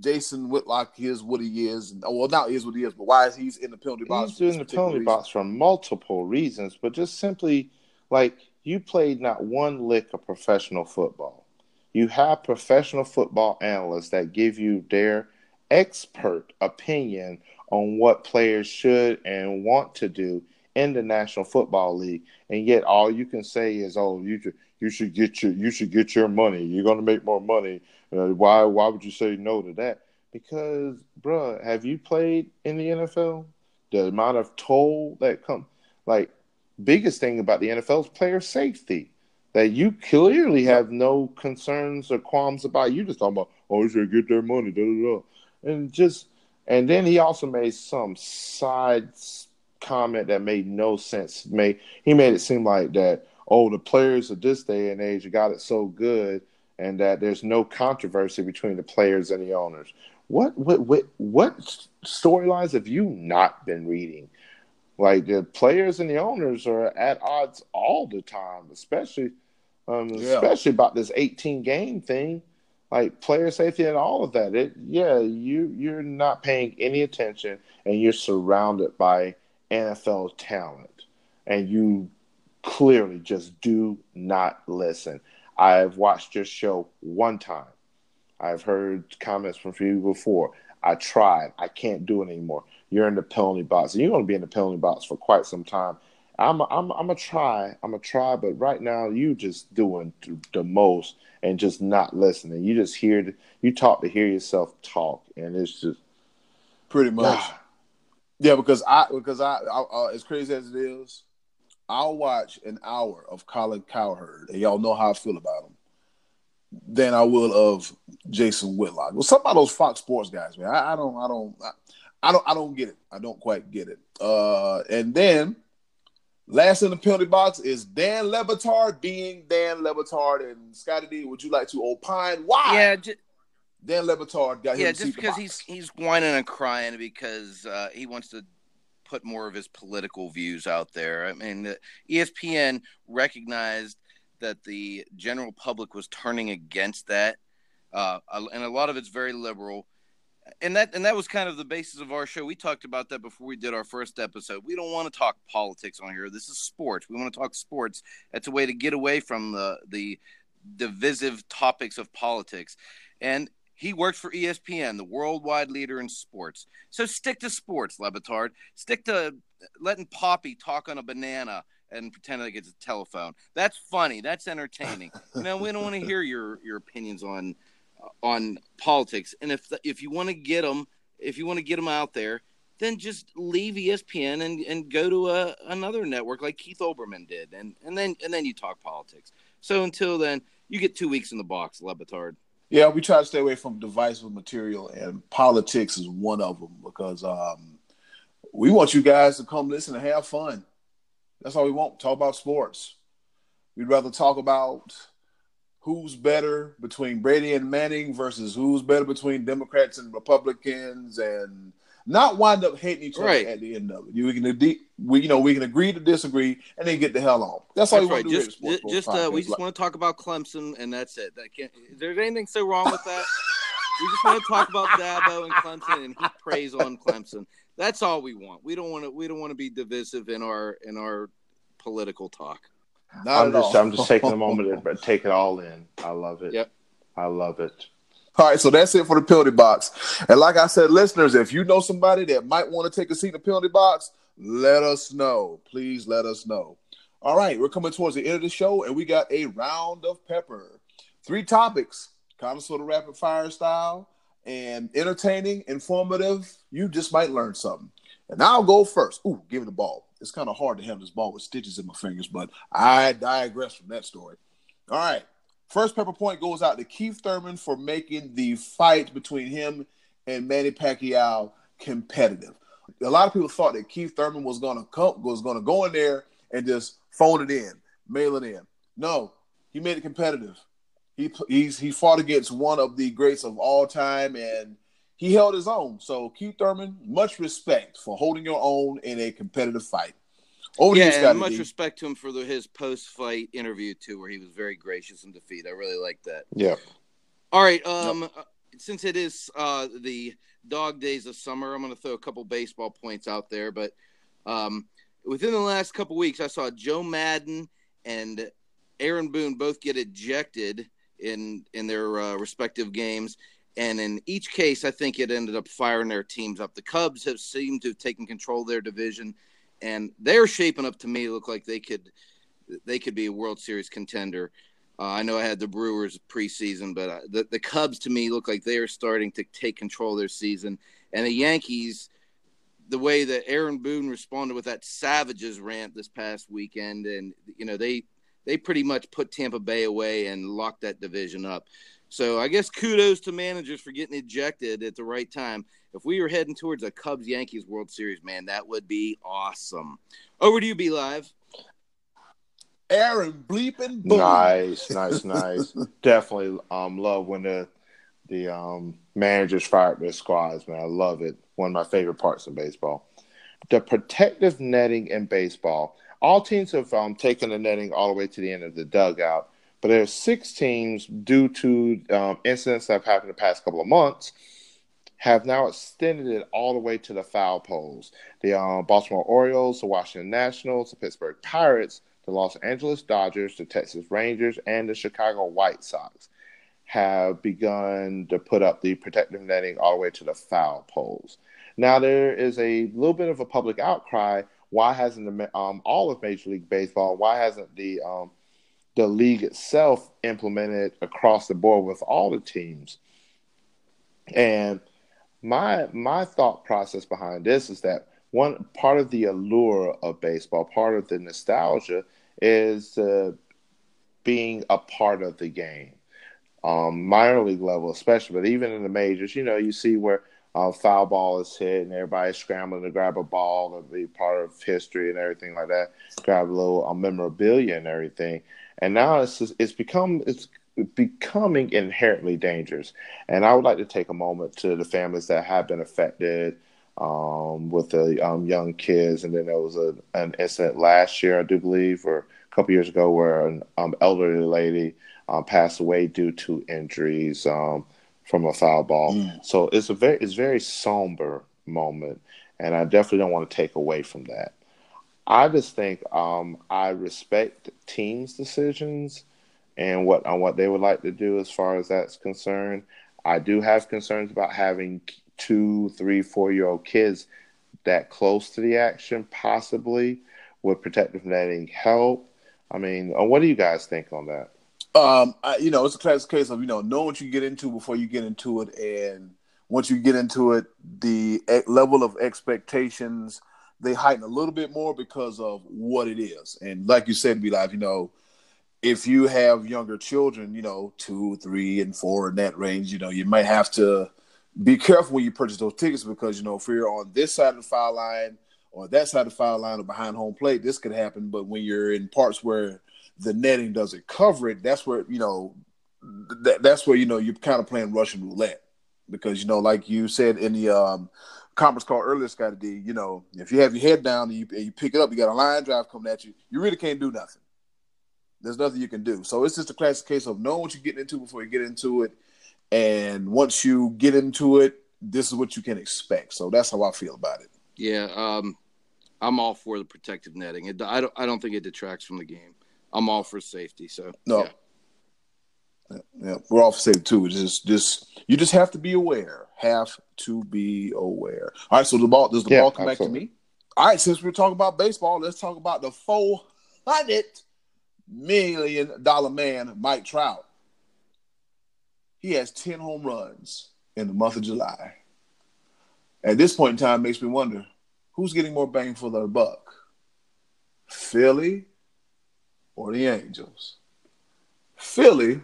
A: Jason Whitlock is what he is. Oh, well, not is what he is, but why is he's in the penalty box?
B: He's in the penalty reason? box for multiple reasons, but just simply like you played not one lick of professional football. You have professional football analysts that give you their expert opinion on what players should and want to do in the National Football League, and yet all you can say is, "Oh, you should you should get your you should get your money. You're going to make more money uh, why why would you say no to that? Because, bruh, have you played in the NFL? The amount of toll that come, like, biggest thing about the NFL is player safety. That you clearly have no concerns or qualms about. You just talking about, oh, you should get their money, da da da, and just, and then he also made some side comment that made no sense. Made he made it seem like that, oh, the players of this day and age got it so good and that there's no controversy between the players and the owners. What what what, what storylines have you not been reading? Like the players and the owners are at odds all the time, especially um, yeah. especially about this 18 game thing, like player safety and all of that. It, yeah, you you're not paying any attention, and you're surrounded by NFL talent, and you clearly just do not listen. I've watched your show one time. I've heard comments from you before. I tried. I can't do it anymore. You're in the penalty box, and you're going to be in the penalty box for quite some time. I'm a, I'm I'm a try. I'm a try, but right now you're just doing the most and just not listening. You just hear you talk to hear yourself talk, and it's just
A: pretty much. yeah, because I because I, I uh, as crazy as it is, I'll watch an hour of Colin Cowherd, and y'all know how I feel about him. Than I will of Jason Whitlock. Well, some of those Fox Sports guys, man. I, I don't, I don't, I, I, don't, I don't get it. I don't quite get it. Uh, and then Last in the penalty box is Dan Le Batard being Dan Le Batard. And Scotty D, would you like to opine why?
C: Yeah, j-
A: Dan Le Batard got
C: Yeah, just because he's he's whining and crying because uh, he wants to put more of his political views out there. I mean, ESPN recognized that the general public was turning against that, uh, and a lot of it's very liberal and that and that was kind of the basis of our show. We talked about that before we did our first episode. We don't want to talk politics on here. This is sports. We want to talk sports. That's a way to get away from the the divisive topics of politics. And he works for ESPN, the worldwide leader in sports. So stick to sports, Le Batard. Stick to letting Poppy talk on a banana and pretend like it's a telephone. That's funny. That's entertaining. you know, we don't want to hear your your opinions on on politics. And if if you want to get them, if you want to get them out there, then just leave ESPN and, and go to a, another network like Keith Olbermann did, and and then and then you talk politics. So until then, you get two weeks in the box, Le Batard.
A: Yeah, we try to stay away from divisive material, and politics is one of them because um, we want you guys to come listen and have fun. That's all we want. Talk about sports. We'd rather talk about who's better between Brady and Manning versus who's better between Democrats and Republicans, and not wind up hating each other right. at the end of it. You can we you know we can agree to disagree and then get the hell on. That's all that's we right. want to
C: just, do. Just, just uh, we just like, want to talk about Clemson and that's it. That can't. Is there anything so wrong with that? we just want to talk about Dabo and Clemson and he praise on Clemson. That's all we want. We don't want to. We don't want to be divisive in our in our political talk.
B: Not I'm just all. I'm just taking a moment to take it all in. I love it.
C: Yep.
B: I love it.
A: All right, so that's it for the penalty box. And like I said, listeners, if you know somebody that might want to take a seat in the penalty box, let us know. Please let us know. All right, we're coming towards the end of the show, and we got a round of pepper. Three topics, kind of sort of rapid fire style, and entertaining, informative. You just might learn something. And I'll go first. Ooh, give me the ball it's kind of hard to have this ball with stitches in my fingers, but I digress from that story. All right. First pepper point goes out to Keith Thurman for making the fight between him and Manny Pacquiao competitive. A lot of people thought that Keith Thurman was gonna come, was gonna go in there and just phone it in, mail it in. No, he made it competitive. He he's he fought against one of the greats of all time, and he held his own. So Keith Thurman, much respect for holding your own in a competitive fight.
C: Over yeah, and much D. respect to him for the, his post-fight interview too, where he was very gracious in defeat. I really like that.
B: Yeah.
C: All right. Um, yep. Since it is uh the dog days of summer, I'm going to throw a couple baseball points out there. But um, within the last couple weeks, I saw Joe Maddon and Aaron Boone both get ejected in in their uh, respective games. And in each case, I think it ended up firing their teams up. The Cubs have seemed to have taken control of their division, and they're shaping up to me look like they could they could be a World Series contender. Uh, I know I had the Brewers preseason, but uh, the the Cubs to me look like they are starting to take control of their season, and the Yankees. The way that Aaron Boone responded with that Savages rant this past weekend, and you know they they pretty much put Tampa Bay away and locked that division up. So I guess kudos to managers for getting ejected at the right time. If we were heading towards a Cubs Yankees World Series, man, that would be awesome. Over to you, be live.
A: Aaron bleeping Boone.
B: Nice, nice, nice. Definitely um love when the the um managers fire their squads, man. I love it. One of my favorite parts of baseball. The protective netting in baseball. All teams have um, taken the netting all the way to the end of the dugout but there are six teams due to um, incidents that have happened the past couple of months have now extended it all the way to the foul poles. The um, Baltimore Orioles, the Washington Nationals, the Pittsburgh Pirates, the Los Angeles Dodgers, the Texas Rangers, and the Chicago White Sox have begun to put up the protective netting all the way to the foul poles. Now there is a little bit of a public outcry. Why hasn't the, um, all of Major League Baseball? Why hasn't the um, the league itself implemented across the board with all the teams? And my my thought process behind this is that one part of the allure of baseball, part of the nostalgia, is uh, being a part of the game. Um, minor league level, especially, but even in the majors, you know, you see where uh, foul ball is hit and everybody's scrambling to grab a ball and be part of history and everything like that, grab a little uh, memorabilia and everything. And now it's just, it's become it's becoming inherently dangerous. And I would like to take a moment to the families that have been affected um, with the um, young kids. And then there was a, an incident last year, I do believe, or a couple years ago, where an um, elderly lady uh, passed away due to injuries um, from a foul ball. Mm. So it's a very it's very somber moment, and I definitely don't want to take away from that. I just think um, I respect teams' decisions and what on what they would like to do as far as that's concerned. I do have concerns about having two, three, four year old kids that close to the action, possibly would protective netting help. I mean, uh, what do you guys think on that?
A: Um, I, you know, it's a classic case of you know know what you get into before you get into it, and once you get into it, the level of expectations they heighten a little bit more because of what it is. And like you said, be like, you know, if you have younger children, you know, two, three, and four in that range, you know, you might have to be careful when you purchase those tickets because you know if you're on this side of the foul line or that side of the foul line or behind home plate, this could happen. But when you're in parts where the netting doesn't cover it, that's where you know that, that's where you know you're kind of playing Russian roulette because you know, like you said in the um, conference call earlier, Scotty D, you know, if you have your head down and you, and you pick it up, you got a line drive coming at you, you really can't do nothing. There's nothing you can do. So it's just a classic case of knowing what you're getting into before you get into it. And once you get into it, this is what you can expect. So that's how I feel about it.
C: Yeah, um, I'm all for the protective netting. It, I don't. I don't think it detracts from the game. I'm all for safety. So
A: no, yeah, yeah we're all for safety too. It's just, just you just have to be aware. Have to be aware. All right. So the ball does the yeah, ball come absolutely. back to me? All right. Since we're talking about baseball, let's talk about the four hundred million dollar man, Mike Trout. He has 10 home runs in the month of July. At this point in time, makes me wonder who's getting more bang for their buck? Philly or the Angels? Philly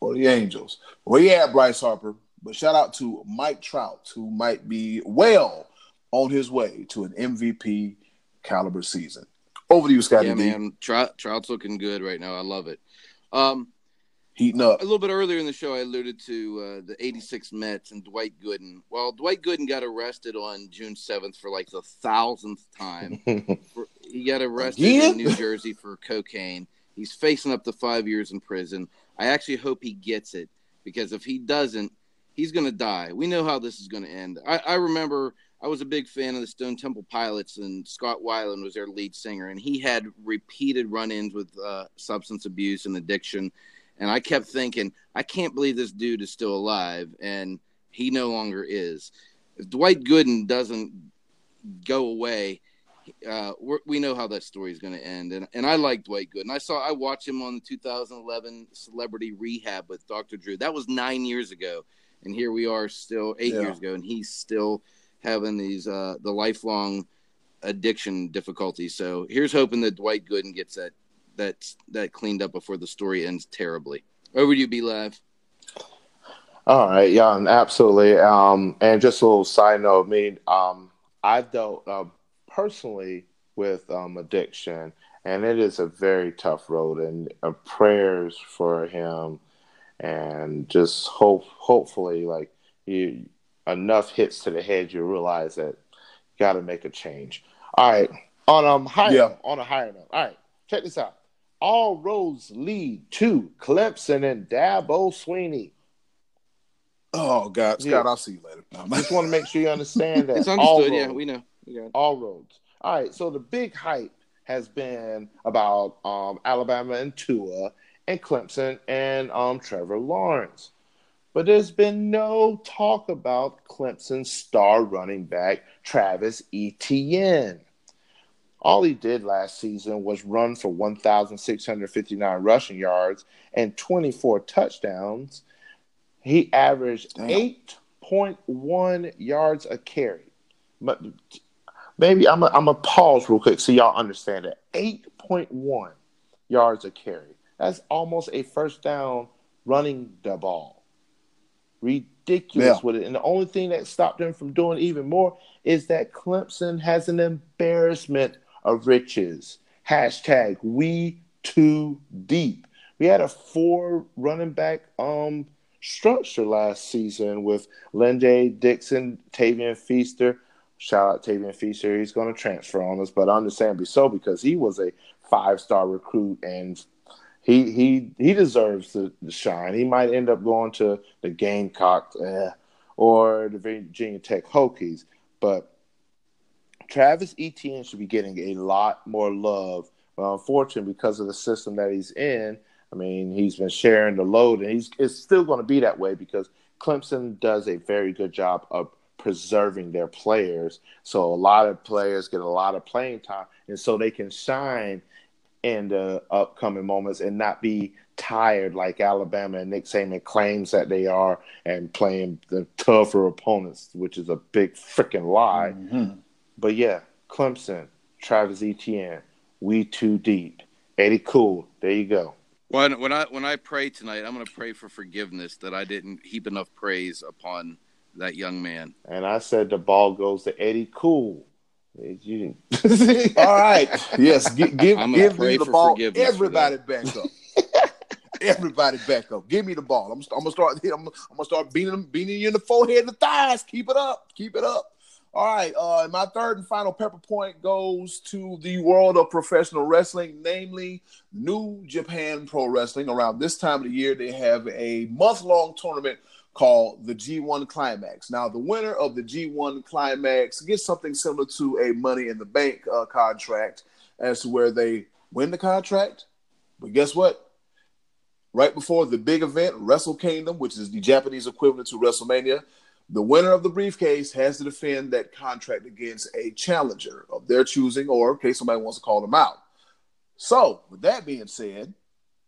A: or the Angels? Well, yeah, Bryce Harper, but shout out to Mike Trout, who might be well on his way to an MVP caliber season. Over to you, Scotty.
C: Yeah, D. man. Trout, Trout's looking good right now. I love it. Um,
A: Heating up.
C: A little bit earlier in the show, I alluded to uh, the 86 Mets and Dwight Gooden. Well, Dwight Gooden got arrested on June 7th for like the thousandth time. for, he got arrested Again? in New Jersey for cocaine. He's facing up to five years in prison. I actually hope he gets it because if he doesn't, he's going to die. We know how this is going to end. I, I remember I was a big fan of the Stone Temple Pilots, and Scott Weiland was their lead singer, and he had repeated run-ins with uh, substance abuse and addiction. And I kept thinking, I can't believe this dude is still alive, and he no longer is. If Dwight Gooden doesn't go away, uh, we know how that story is going to end. And and I like Dwight Gooden. I saw I watched him on the 2011 Celebrity Rehab with Dr. Drew. That was nine years ago, and here we are still eight yeah. years ago, and he's still having these uh, the lifelong addiction difficulties. So here's hoping that Dwight Gooden gets that that that cleaned up before the story ends terribly. Over to you, be live.
B: All right, yeah, absolutely. Um, and just a little side note, I mean, um, I've dealt uh, personally with um, addiction, and it is a very tough road. And uh, prayers for him, and just hope, hopefully, like you enough hits to the head, you realize that you got to make a change. All right, on um higher yeah. on a higher note. All right, check this out. All roads lead to Clemson and Dabo Swinney.
A: Oh God, Scott, yeah. I'll see you later.
B: I just want to make sure you understand that.
C: It's understood. yeah, we know. We
B: all roads. All right. So the big hype has been about um, Alabama and Tua and Clemson and um, Trevor Lawrence. But there's been no talk about Clemson's star running back, Travis Etienne. All he did last season was run for 1,659 rushing yards and 24 touchdowns. He averaged 8.1 yards a carry. But maybe I'm going to pause real quick so y'all understand it. 8.1 yards a carry. That's almost a first down running the ball. Ridiculous yeah. with it. And the only thing that stopped him from doing even more is that Clemson has an embarrassment of riches. Hashtag we too deep. We had a four running back um structure last season with Lyn-J Dixon, Tavian Feaster. Shout out Tavian Feaster. He's going to transfer on us, but understandably so because he was a five star recruit and he he he deserves the, the, shine. He might end up going to the Gamecocks eh, or the Virginia Tech Hokies, but Travis Etienne should be getting a lot more love. But unfortunately, because of the system that he's in, I mean, he's been sharing the load, and he's it's still going to be that way because Clemson does a very good job of preserving their players. So a lot of players get a lot of playing time, and so they can shine in the upcoming moments and not be tired like Alabama and Nick Saban claims that they are and playing the tougher opponents, which is a big freaking lie. Mm-hmm. But yeah, Clemson, Travis Etienne, we too deep. Eddie Cool, there you go.
C: When when I when I pray tonight, I'm going to pray for forgiveness that I didn't heap enough praise upon that young man.
B: And I said the ball goes to Eddie Cool.
A: You All right. Yes. Give give, give me the ball. Everybody back up. Everybody back up. Give me the ball. I'm, I'm gonna start. I'm, I'm, gonna start beating beating you in the forehead and the thighs. Keep it up. Keep it up. All right. Uh, my third and final pepper point goes to the world of professional wrestling, namely New Japan Pro Wrestling. Around this time of the year, they have a month long tournament called the G1 Climax. Now, the winner of the G1 Climax gets something similar to a Money in the Bank uh, contract as to where they win the contract. But guess what? Right before the big event, Wrestle Kingdom, which is the Japanese equivalent to WrestleMania, the winner of the briefcase has to defend that contract against a challenger of their choosing, or in case somebody wants to call them out. So, with that being said,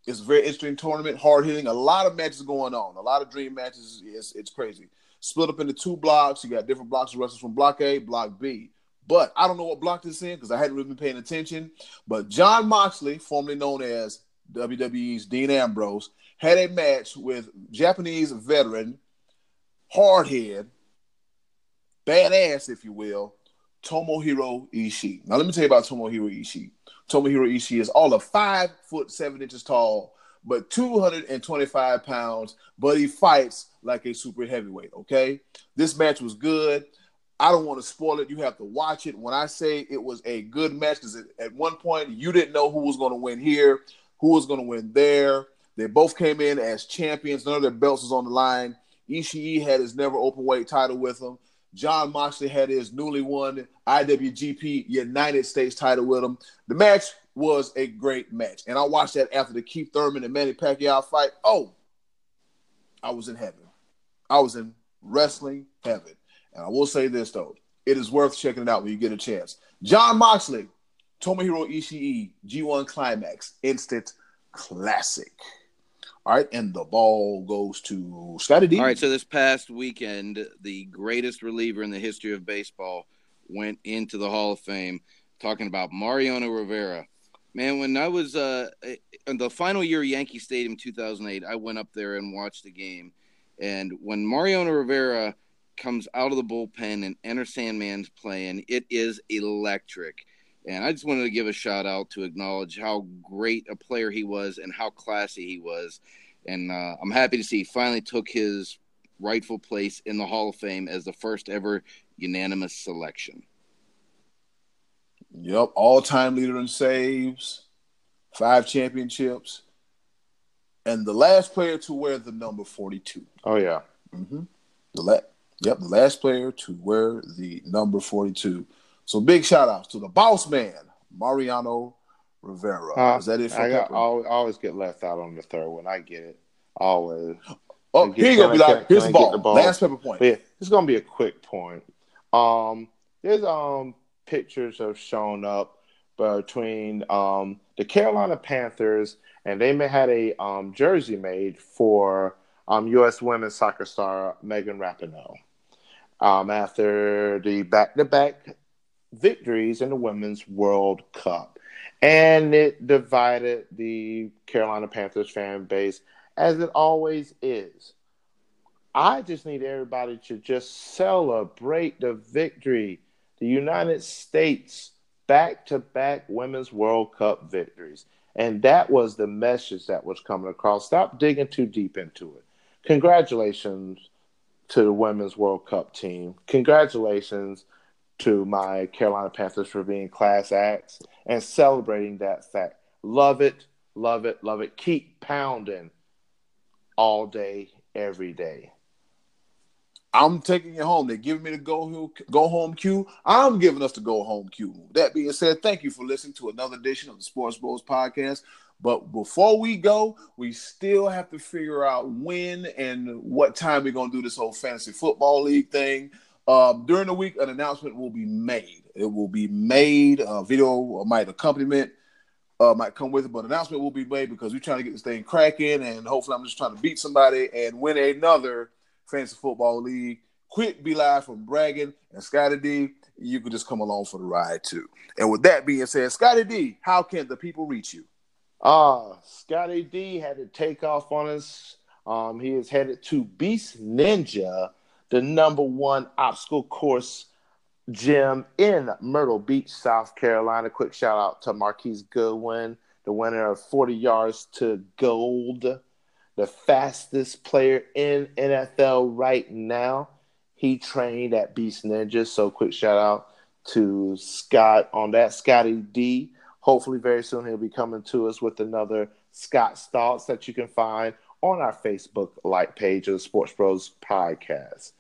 A: it's a very interesting tournament, hard hitting. A lot of matches going on. A lot of dream matches. It's, it's crazy. Split up into two blocks. You got different blocks of wrestlers from Block A, Block B. But I don't know what block this is in because I hadn't really been paying attention. But Jon Moxley, formerly known as WWE's Dean Ambrose, had a match with Japanese veteran, hardhead, badass, if you will, Tomohiro Ishii. Now let me tell you about Tomohiro Ishii. Tomohiro Ishii is all of five foot seven inches tall, but 225 pounds, but he fights like a super heavyweight. Okay. This match was good. I don't want to spoil it. You have to watch it. When I say it was a good match, because at one point you didn't know who was going to win here, who was going to win there. They both came in as champions. None of their belts was on the line. Ishii had his never open weight title with him. Jon Moxley had his newly won IWGP United States title with him. The match was a great match. And I watched that after the Keith Thurman and Manny Pacquiao fight. Oh, I was in heaven. I was in wrestling heaven. And I will say this, though it is worth checking it out when you get a chance. Jon Moxley, Tomohiro Ishii, G1 Climax, instant classic. All right, and the ball goes to Scotty D.
C: All right, so this past weekend, the greatest reliever in the history of baseball went into the Hall of Fame. Talking about Mariano Rivera. Man, when I was uh, in the final year of Yankee Stadium 2008, I went up there and watched the game. And when Mariano Rivera comes out of the bullpen and Enter Sandman's playing, it is electric. And I just wanted to give a shout out to acknowledge how great a player he was and how classy he was. And uh, I'm happy to see he finally took his rightful place in the Hall of Fame as the first ever unanimous selection.
A: Yep, all time leader in saves, five championships, and the last player to wear the number 42.
B: Oh yeah.
A: Mm-hmm. The la- yep, the last player to wear the number 42. So big shout outs to the boss man, Mariano Rivera.
B: Uh,
A: Is that it for
B: I got
A: Pepper?
B: always, always get left out on the third one. I get it. Always.
A: Oh,
B: Can
A: here you go,
B: I-
A: be like, here's the ball.
B: the ball?
A: Last pepper point.
B: But yeah, it's gonna be a quick point. Um, there's um pictures have shown up between um the Carolina Panthers and they may had a um jersey made for um U.S. women's soccer star Megan Rapinoe. Um, after the back-to-back victories in the Women's World Cup, and it divided the Carolina Panthers fan base as it always is. I just need everybody to just celebrate the victory. The United States back to back Women's World Cup victories. And that was the message that was coming across. Stop digging too deep into it. Congratulations to the Women's World Cup team. Congratulations to my Carolina Panthers for being class acts and celebrating that fact. Love it, love it, love it. Keep pounding all day, every day.
A: I'm taking you home. They're giving me the go go home cue. I'm giving us the go home cue. That being said, thank you for listening to another edition of the Sports Bros podcast. But before we go, we still have to figure out when and what time we're gonna do this whole fantasy football league thing. Um, during the week, an announcement will be made. It will be made. A video might accompaniment uh, might come with it, but announcement will be made because we're trying to get this thing cracking, and hopefully, I'm just trying to beat somebody and win another fantasy football league. Quick, B. Live from bragging and Scotty D. You could just come along for the ride too. And with that being said, Scotty D, how can the people reach you?
B: Ah, Scotty D had to take off on us. Um, he is headed to Beast Ninja, the number one obstacle course gym in Myrtle Beach, South Carolina. Quick shout out to Marquise Goodwin, the winner of 40 yards to gold, the fastest player in NFL right now. He trained at Beast Ninja. So quick shout out to Scott on that. Scotty D. Hopefully, very soon he'll be coming to us with another Scott's Thoughts that you can find on our Facebook like page of the Sports Bros podcast.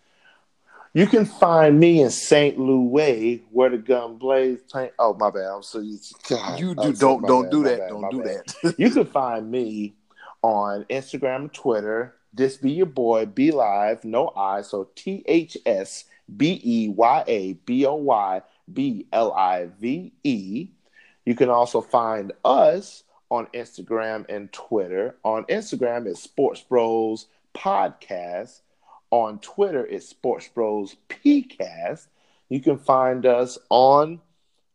B: You can find me in St. Louis, where the gun blazes. Playing, oh, my bad. I'm so God,
A: You
B: I'm
A: do
B: so-
A: don't don't
B: bad,
A: do that.
B: bad,
A: don't do
B: bad.
A: that.
B: you can find me on Instagram and Twitter. This be your boy, B. Live, no I, so T H S B E Y A B O Y B L I V E. You can also find us on Instagram and Twitter. On Instagram, it's Sports Bros Podcast. On Twitter, it's Sports Bros PCast. You can find us on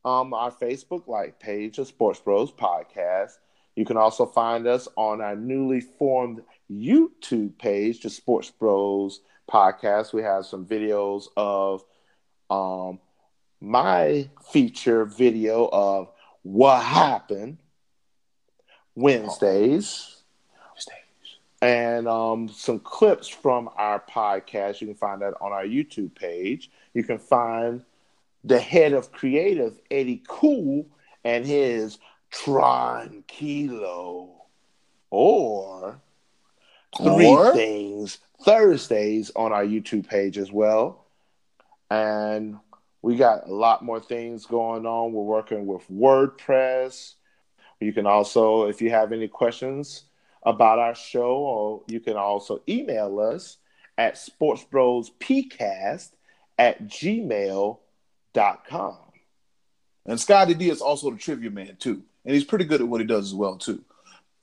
B: um, our Facebook like page of Sports Bros Podcast. You can also find us on our newly formed YouTube page, the Sports Bros Podcast. We have some videos of um, my feature video of what happened Wednesdays and um, some clips from our podcast. You can find that on our YouTube page. You can find the head of creative, Eddie Cool, and his Tranquilo, or Three
A: Or-
B: Things Thursdays on our YouTube page as well. And we got a lot more things going on. We're working with WordPress. You can also, if you have any questions about our show, or you can also email us at sportsbrospcast at gmail.com.
A: And Scotty D is also the trivia man too, and he's pretty good at what he does as well too.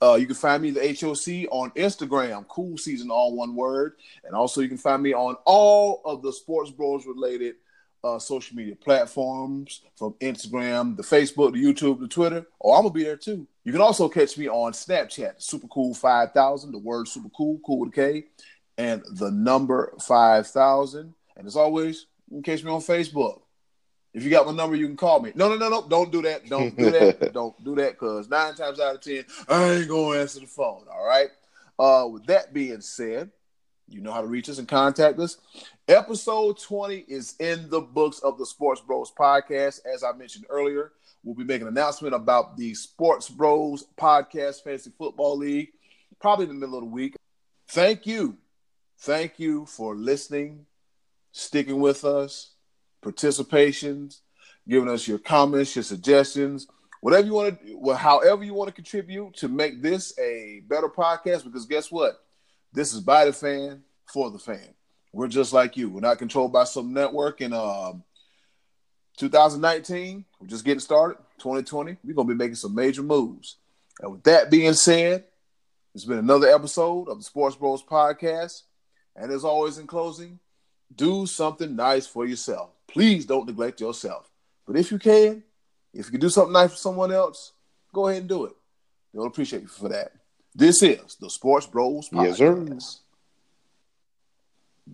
A: Uh, you can find me the HOC on Instagram, Cool Season, all one word, and also you can find me on all of the Sports Bros related uh, social media platforms, from Instagram, the Facebook, the YouTube, the Twitter. Oh, I'm gonna be there too. You can also catch me on Snapchat, Super Cool Five Thousand, the word Super Cool, cool with a K, and the number five thousand. And as always, you can catch me on Facebook. If you got my number, you can call me. No, no, no, no. Don't do that. Don't do that. don't do that because nine times out of ten, I ain't gonna answer the phone. All right. Uh, with that being said, you know how to reach us and contact us. Episode 20 is in the books of the Sports Bros podcast. As I mentioned earlier, we'll be making an announcement about the Sports Bros Podcast Fantasy Football League, probably in the middle of the week. Thank you. Thank you for listening, sticking with us, participations, giving us your comments, your suggestions, whatever you want to, well, however you want to contribute to make this a better podcast. Because guess what? This is by the fan for the fan. We're just like you. We're not controlled by some network. And um, 2019, we're just getting started. 2020, we're gonna be making some major moves. And with that being said, it's been another episode of the Sports Bros Podcast. And as always, in closing, do something nice for yourself. Please don't neglect yourself. But if you can, if you can do something nice for someone else, go ahead and do it. They'll appreciate you for that. This is the Sports Bros Podcast. Yes, sir.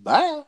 A: Bye.